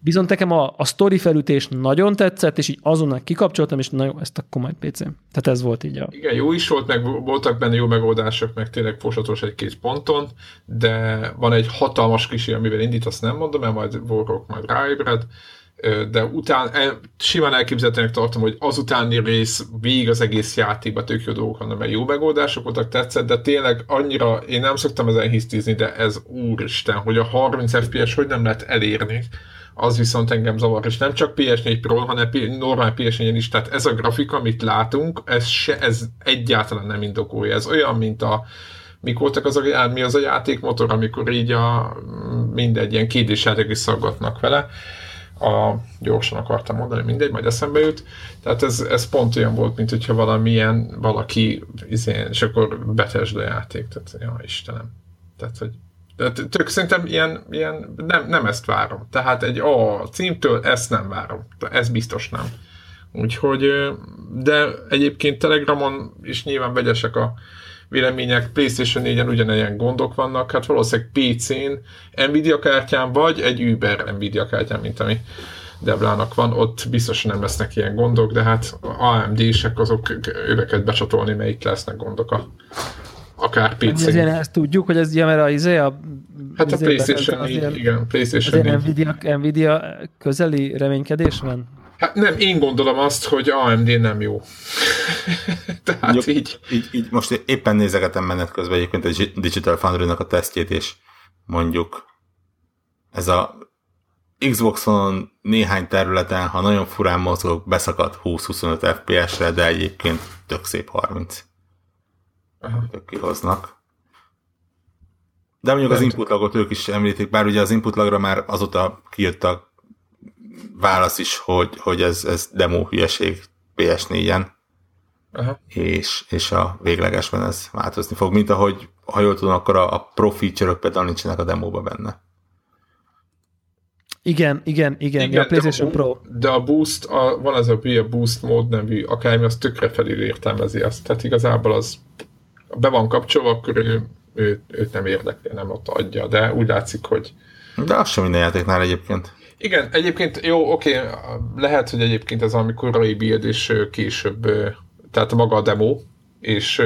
Viszont nekem a, a story felütés nagyon tetszett, és így azonnal kikapcsoltam, és na jó, ezt akkor majd PC. Tehát ez volt így a... Igen, jó is volt, meg voltak benne jó megoldások, meg tényleg fosatos egy-két ponton, de van egy hatalmas kis amivel indít, azt nem mondom, mert majd Warrock majd ráébred, de után simán elképzelhetőnek tartom, hogy azutáni rész végig az egész játékban tök jó dolgok vannak, mert jó megoldások voltak, tetszett, de tényleg annyira, én nem szoktam ezen hisztizni, de ez úristen, hogy a 30 FPS hogy nem lehet elérni, az viszont engem zavar, és nem csak PS4 Pro, hanem normál PS4-en is, tehát ez a grafika, amit látunk, ez, se, ez egyáltalán nem indokolja, ez olyan, mint a mik voltak az a, mi az a játékmotor, amikor így a mindegy ilyen kédés játék is szaggatnak vele, a, gyorsan akartam mondani, mindegy, majd eszembe jut. Tehát ez, ez pont olyan volt, mint hogyha valamilyen valaki, izén, és akkor betesd a játék. Tehát, ja, Istenem. Tehát, hogy Tök szerintem ilyen, ilyen nem, nem ezt várom. Tehát egy a címtől ezt nem várom. Ez biztos nem. Úgyhogy, de egyébként Telegramon is nyilván vegyesek a vélemények, PlayStation 4-en ugyanilyen gondok vannak, hát valószínűleg PC-n, Nvidia kártyán, vagy egy Uber Nvidia kártyán, mint ami Deblának van, ott biztos nem lesznek ilyen gondok, de hát AMD-sek azok öveket becsatolni, melyik lesznek gondok a akár PC. Ezért ezt tudjuk, hogy ez ugye, mert a, izé, a Hát a PlayStation 4, ilyen, igen, PlayStation 4. Nvidia, Nvidia közeli reménykedés van? Hát nem, én gondolom azt, hogy AMD nem jó. Tehát Mondjuk, így. így. Így most éppen nézegetem menet közben egyébként a Digital foundry a tesztjét, és mondjuk ez a Xbox-on néhány területen, ha nagyon furán mozgok, beszakad 20-25 FPS-re, de egyébként tök szép 30. Aha. kihoznak. De mondjuk az input lagot ők is említik, bár ugye az input lagra már azóta kijött a válasz is, hogy, hogy ez, ez demo hülyeség PS4-en, Aha. És, és a véglegesben ez változni fog, mint ahogy, ha jól tudom, akkor a, a pro feature-ök például nincsenek a demóba benne. Igen, igen, igen, igen ja, a PlayStation de a, Pro. De a Boost, a, van ez a, a Boost mód nevű, akármi, az tökre felül értelmezi azt. Tehát igazából az be van kapcsolva, akkor ő, ő, őt nem érdekli, nem ott adja, de úgy látszik, hogy... De az sem minden játéknál egyébként. Igen, egyébként jó, oké, lehet, hogy egyébként ez valami korai build, és később, tehát maga a demo, és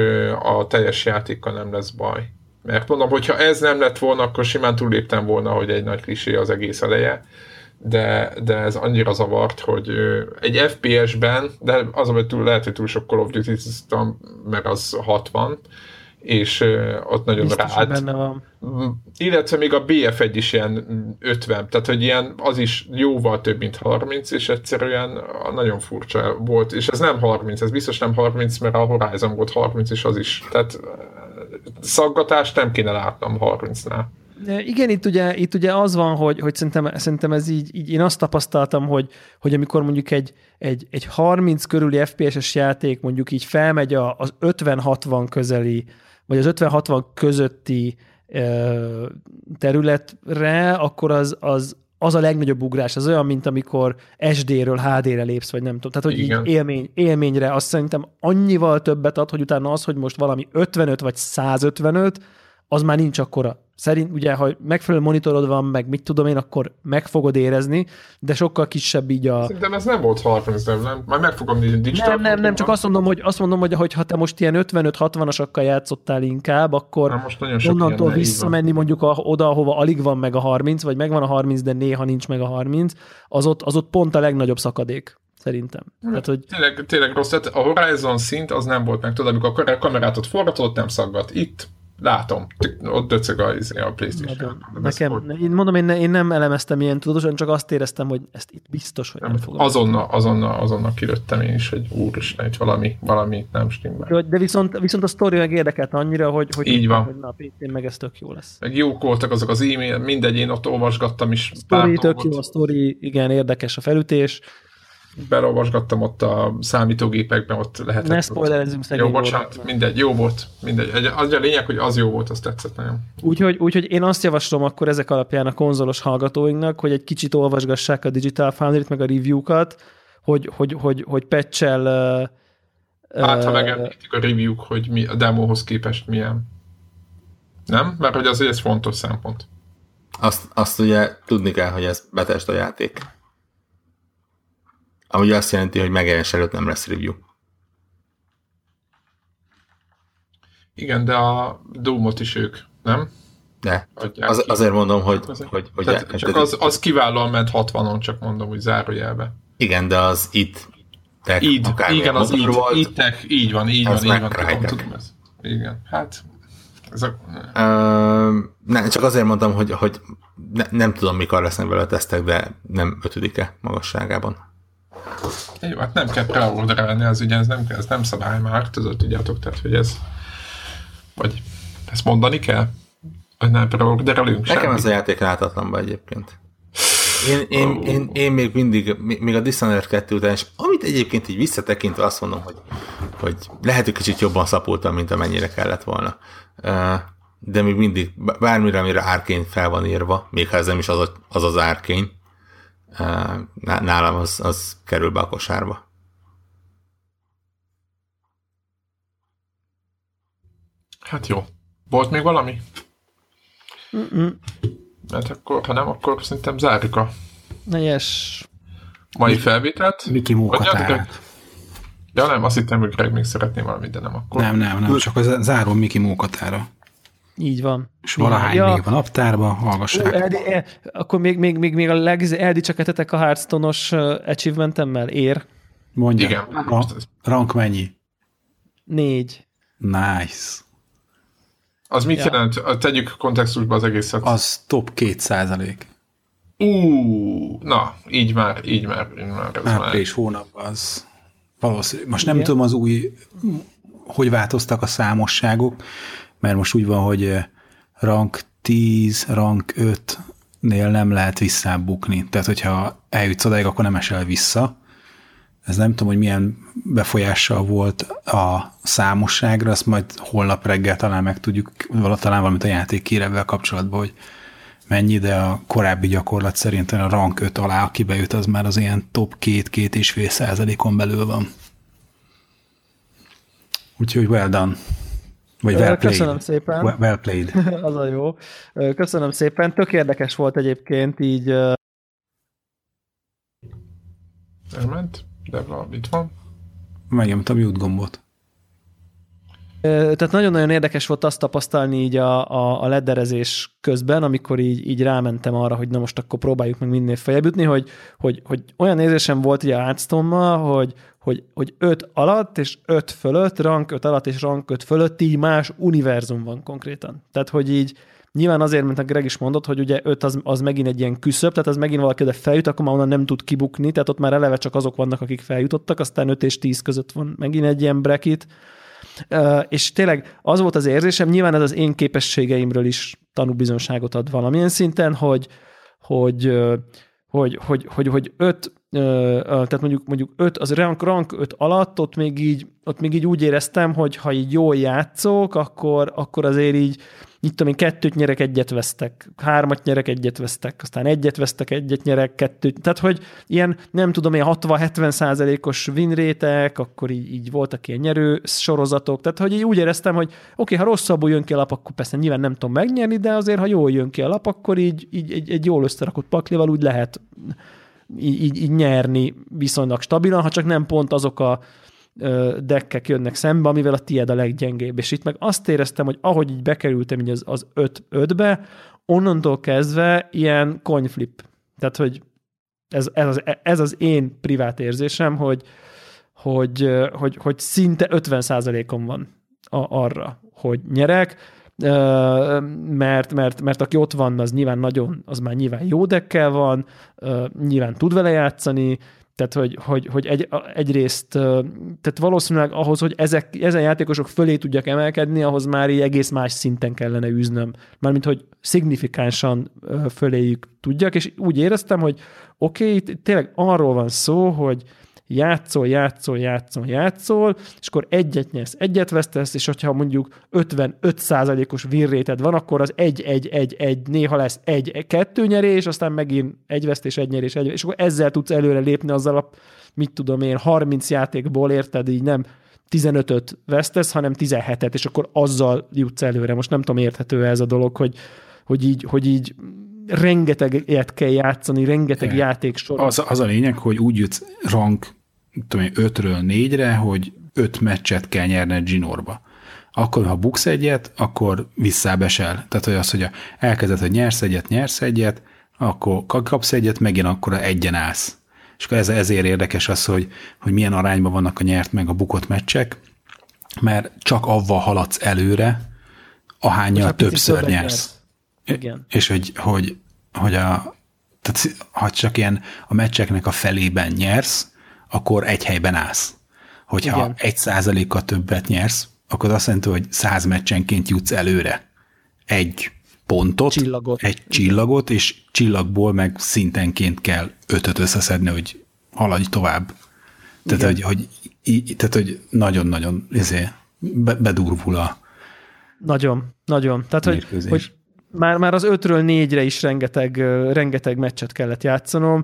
a teljes játékkal nem lesz baj. Mert mondom, hogyha ez nem lett volna, akkor simán túlléptem volna, hogy egy nagy klisé az egész eleje, de, de ez annyira zavart, hogy egy FPS-ben, de az, hogy túl, lehet, hogy túl sok Call of Duty mert az 60, és ott nagyon Biztos, rád. benne van. Illetve még a BF1 is ilyen 50, tehát hogy ilyen az is jóval több, mint 30, és egyszerűen nagyon furcsa volt, és ez nem 30, ez biztos nem 30, mert a Horizon volt 30, és az is, tehát szaggatást nem kéne látnom 30-nál. Igen, itt ugye, itt ugye az van, hogy, hogy szerintem, szerintem ez így, így, én azt tapasztaltam, hogy, hogy amikor mondjuk egy, egy, egy 30 körüli FPS-es játék mondjuk így felmegy az 50-60 közeli, vagy az 50-60 közötti területre, akkor az, az, az a legnagyobb ugrás, az olyan, mint amikor SD-ről HD-re lépsz, vagy nem tudom. Tehát, hogy Igen. így élmény, élményre azt szerintem annyival többet ad, hogy utána az, hogy most valami 55 vagy 155, az már nincs akkora szerint ugye, ha megfelelő monitorod van, meg mit tudom én, akkor meg fogod érezni, de sokkal kisebb így a... Szerintem ez nem volt 30, nem? Majd meg fogom nézni digital. Nem, nem, nem, csak azt mondom, hogy, azt mondom, hogy, ha te most ilyen 55-60-asakkal játszottál inkább, akkor most onnantól visszamenni mondjuk a, oda, ahova alig van meg a 30, vagy megvan a 30, de néha nincs meg a 30, az ott, az ott pont a legnagyobb szakadék szerintem. Tehát, hogy... tényleg, tényleg rossz, tehát a Horizon szint az nem volt meg, tudod, amikor a kamerát ott forgatod, nem szaggat. Itt Látom, ott döcög a, izé, a PlayStation. Nekem, én mondom, én, én nem elemeztem ilyen tudatosan, csak azt éreztem, hogy ezt itt biztos, hogy nem, nem fogom. Azonnal, azonnal, azonnal kilőttem én is, hogy úristen, hogy valami, valami nem stimmel. De viszont, viszont a sztori meg érdekelt annyira, hogy, hogy, Így van. hogy na, a PC meg ez tök jó lesz. Meg jók voltak azok az e-mail, mindegy, én ott olvasgattam is. A sztori tök jó, a sztori, igen, érdekes a felütés belolvasgattam ott a számítógépekben, ott lehetett... Ne spoilerezzünk szegény Jó, bocsánat, mindegy, jó volt. Mindegy. Az a lényeg, hogy az jó volt, az tetszett nagyon. Úgyhogy, úgyhogy én azt javaslom akkor ezek alapján a konzolos hallgatóinknak, hogy egy kicsit olvasgassák a Digital Foundry-t, meg a review-kat, hogy, hogy, hogy, hogy patch-el Hát, ha megemlítik a review hogy mi a demóhoz képest milyen. Nem? Mert hogy azért ez fontos szempont. Azt, azt ugye tudni kell, hogy ez betest a játék. Ami azt jelenti, hogy megjelenés előtt nem lesz review. Igen, de a Doom-ot is ők, nem? De. Az, azért mondom, hogy... azért. hogy, hogy Tehát, csak az, az kiválóan ment 60-on, csak mondom, hogy zárójelbe. Igen, de az itt tech, így, igen, az így, volt, így tech, így van, így van, így van, tudom, tudom ez. Igen, hát ez a... uh, ne, csak azért mondtam, hogy, hogy ne, nem tudom, mikor lesznek vele tesztek, de nem ötödike magasságában. Jó, hát nem kell preorderelni, az ugye ez nem, ez nem szabály már, tudod, tudjátok, tehát, hogy ez vagy ezt mondani kell? Hogy nem preorderelünk Nekem ez a játék látatlanba egyébként. Én, én, oh. én, én, még mindig, még a Dishonored 2 után, és amit egyébként így visszatekintve azt mondom, hogy, hogy lehet, hogy kicsit jobban szapultam, mint amennyire kellett volna. De még mindig, bármire, amire árkény fel van írva, még ha ez nem is az az, az árkény, nálam az, az kerül be a kosárba. Hát jó. Volt még valami? Mm-mm. Hát akkor, ha nem, akkor szerintem zárjuk a yes. mai felvételt. Miki munkatárát. Ja nem, azt hittem, hogy Greg még szeretné valamit, de nem akkor. Nem, nem, nem, csak az záró Miki munkatára. Így van. És valahány ja. még van naptárban, hallgassák. Eldi, el, akkor még, még, még, még a leg, eldicsekedhetek a Hearthstone-os achievementemmel? Ér? Mondja. Igen. A, rank mennyi? Négy. Nice. Az mit ja. jelent? Tegyük kontextusba az egészet. Az top 2 százalék. Ú, na, így már, így már. Így már ez Április már. hónap az valószínű. Most nem Igen. tudom az új, hogy változtak a számosságok, mert most úgy van, hogy rank 10, rank 5-nél nem lehet visszábukni. Tehát, hogyha eljutsz odáig, akkor nem esel vissza. Ez nem tudom, hogy milyen befolyással volt a számosságra, azt majd holnap reggel talán meg tudjuk, talán valamit a játék kérevvel kapcsolatban, hogy mennyi, de a korábbi gyakorlat szerint a rank 5 alá, aki bejut, az már az ilyen top 2-2,5 százalékon belül van. Úgyhogy well done. Vagy well played. Köszönöm szépen. Well, well played. Az a jó. Köszönöm szépen. Tök érdekes volt egyébként így. Elment, de itt van. Megnyomtam mute gombot. Tehát nagyon-nagyon érdekes volt azt tapasztalni így a, a, a ledderezés közben, amikor így, így rámentem arra, hogy na most akkor próbáljuk meg minél feljebb jutni, hogy, hogy, hogy olyan érzésem volt ugye a hearthstone hogy, hogy, hogy 5 alatt és 5 fölött, rank 5 alatt és rank 5 fölött így más univerzum van konkrétan. Tehát, hogy így nyilván azért, mint a Greg is mondott, hogy ugye 5 az, az megint egy ilyen küszöb, tehát az megint valaki de feljut, akkor már onnan nem tud kibukni, tehát ott már eleve csak azok vannak, akik feljutottak, aztán 5 és 10 között van megint egy ilyen bracket, És tényleg az volt az érzésem, nyilván ez az én képességeimről is tanúbizonságot ad valamilyen szinten, hogy, hogy, hogy, hogy, hogy, hogy öt, tehát mondjuk, mondjuk öt, az rank, rank öt alatt ott még, így, ott még így úgy éreztem, hogy ha így jól játszok, akkor, akkor azért így mit tudom én, kettőt nyerek, egyet vesztek, hármat nyerek, egyet vesztek, aztán egyet vesztek, egyet nyerek, kettőt. Tehát, hogy ilyen, nem tudom én, 60-70 százalékos winrétek, akkor így, így voltak ilyen nyerő sorozatok, tehát, hogy így úgy éreztem, hogy oké, okay, ha rosszabbul jön ki a lap, akkor persze nyilván nem tudom megnyerni, de azért, ha jól jön ki a lap, akkor így, így egy, egy jól összerakott paklival úgy lehet így, így, így nyerni viszonylag stabilan, ha csak nem pont azok a dekkek jönnek szembe, amivel a tied a leggyengébb. És itt meg azt éreztem, hogy ahogy így bekerültem így az, az 5-5-be, onnantól kezdve ilyen coinflip. Tehát, hogy ez, ez, az, ez az én privát érzésem, hogy, hogy, hogy, hogy szinte 50%-om van a, arra, hogy nyerek, mert, mert, mert aki ott van, az nyilván nagyon, az már nyilván jó dekkel van, nyilván tud vele játszani, tehát, hogy, hogy, hogy egy, egyrészt, tehát valószínűleg ahhoz, hogy ezek, ezen játékosok fölé tudjak emelkedni, ahhoz már így egész más szinten kellene űznöm. Mármint, hogy szignifikánsan föléjük tudjak, és úgy éreztem, hogy oké, okay, tényleg arról van szó, hogy játszol, játszol, játszol, játszol, és akkor egyet nyersz, egyet vesztesz, és hogyha mondjuk 55%-os virréted van, akkor az egy, egy, egy, egy, néha lesz egy, kettő nyerés, aztán megint egy vesztés, egy nyerés, egy, és akkor ezzel tudsz előre lépni azzal a, mit tudom én, 30 játékból érted, így nem 15-öt vesztesz, hanem 17-et, és akkor azzal jutsz előre. Most nem tudom, érthető ez a dolog, hogy, hogy így, hogy így rengeteget kell játszani, rengeteg játék sor. Az, az a lényeg, hogy úgy jutsz rank tudom én, 5-ről 4-re, hogy 5 meccset kell nyerned Ginorba. Akkor, ha buksz egyet, akkor visszábesel. Tehát, hogy az, hogy elkezded, hogy nyersz egyet, nyersz egyet, akkor kapsz egyet, megint akkor egyen állsz. És akkor ez, ezért érdekes az, hogy, hogy milyen arányban vannak a nyert meg a bukott meccsek, mert csak avval haladsz előre, ahányal többször nyersz. nyersz. Igen. És hogy, hogy, hogy a, tehát ha csak ilyen a meccseknek a felében nyersz, akkor egy helyben állsz. Hogyha Igen. egy százalékkal többet nyersz, akkor azt jelenti, hogy száz meccsenként jutsz előre. Egy pontot, csillagot. egy csillagot, és csillagból meg szintenként kell ötöt összeszedni, hogy haladj tovább. Tehát, hogy, hogy, tehát, hogy nagyon-nagyon izé, bedurvul a Nagyon, nagyon. Tehát, hogy, hogy már, már az ötről négyre is rengeteg, rengeteg meccset kellett játszanom,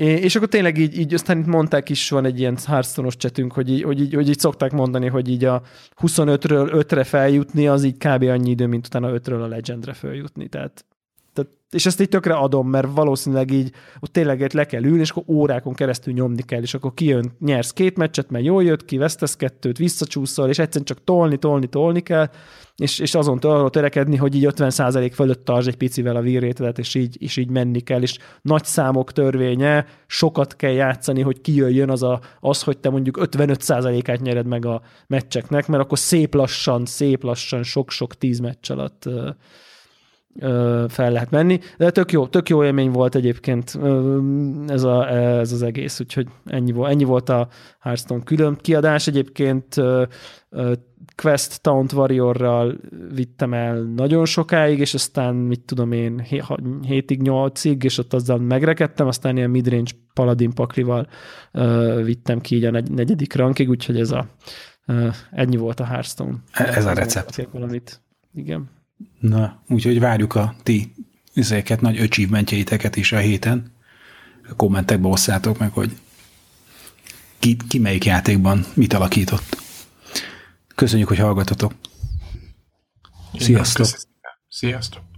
és akkor tényleg így, így aztán itt mondták is, van egy ilyen hearthstone csetünk, hogy így, hogy, így, hogy így szokták mondani, hogy így a 25-ről 5-re feljutni, az így kb. annyi idő, mint utána 5-ről a Legendre feljutni. Tehát és ezt így tökre adom, mert valószínűleg így ott tényleg le kell ülni, és akkor órákon keresztül nyomni kell, és akkor kijön, nyersz két meccset, mert jól jött ki, vesztesz kettőt, visszacsúszol, és egyszerűen csak tolni, tolni, tolni kell, és, és azon arra törekedni, hogy így 50% fölött tartsd egy picivel a vírrétedet, és így, és így menni kell, és nagy számok törvénye, sokat kell játszani, hogy kijöjjön az, a, az hogy te mondjuk 55%-át nyered meg a meccseknek, mert akkor szép lassan, szép lassan, sok-sok tíz meccs alatt fel lehet menni. De tök jó, tök jó élmény volt egyébként ez, a, ez az egész, úgyhogy ennyi volt, ennyi volt a Hearthstone külön kiadás. Egyébként Quest Taunt Warriorral vittem el nagyon sokáig, és aztán mit tudom én, 7-ig, 8-ig, és ott azzal megrekedtem, aztán ilyen midrange paladin paklival vittem ki így a negyedik rankig, úgyhogy ez a ennyi volt a Hearthstone. Ez a recept. Valamit. Igen. Na, úgyhogy várjuk a ti üzéket, nagy achievementjeiteket is a héten. A kommentekbe osszátok meg, hogy ki, ki melyik játékban mit alakított. Köszönjük, hogy hallgatotok. Sziasztok! Sziasztok!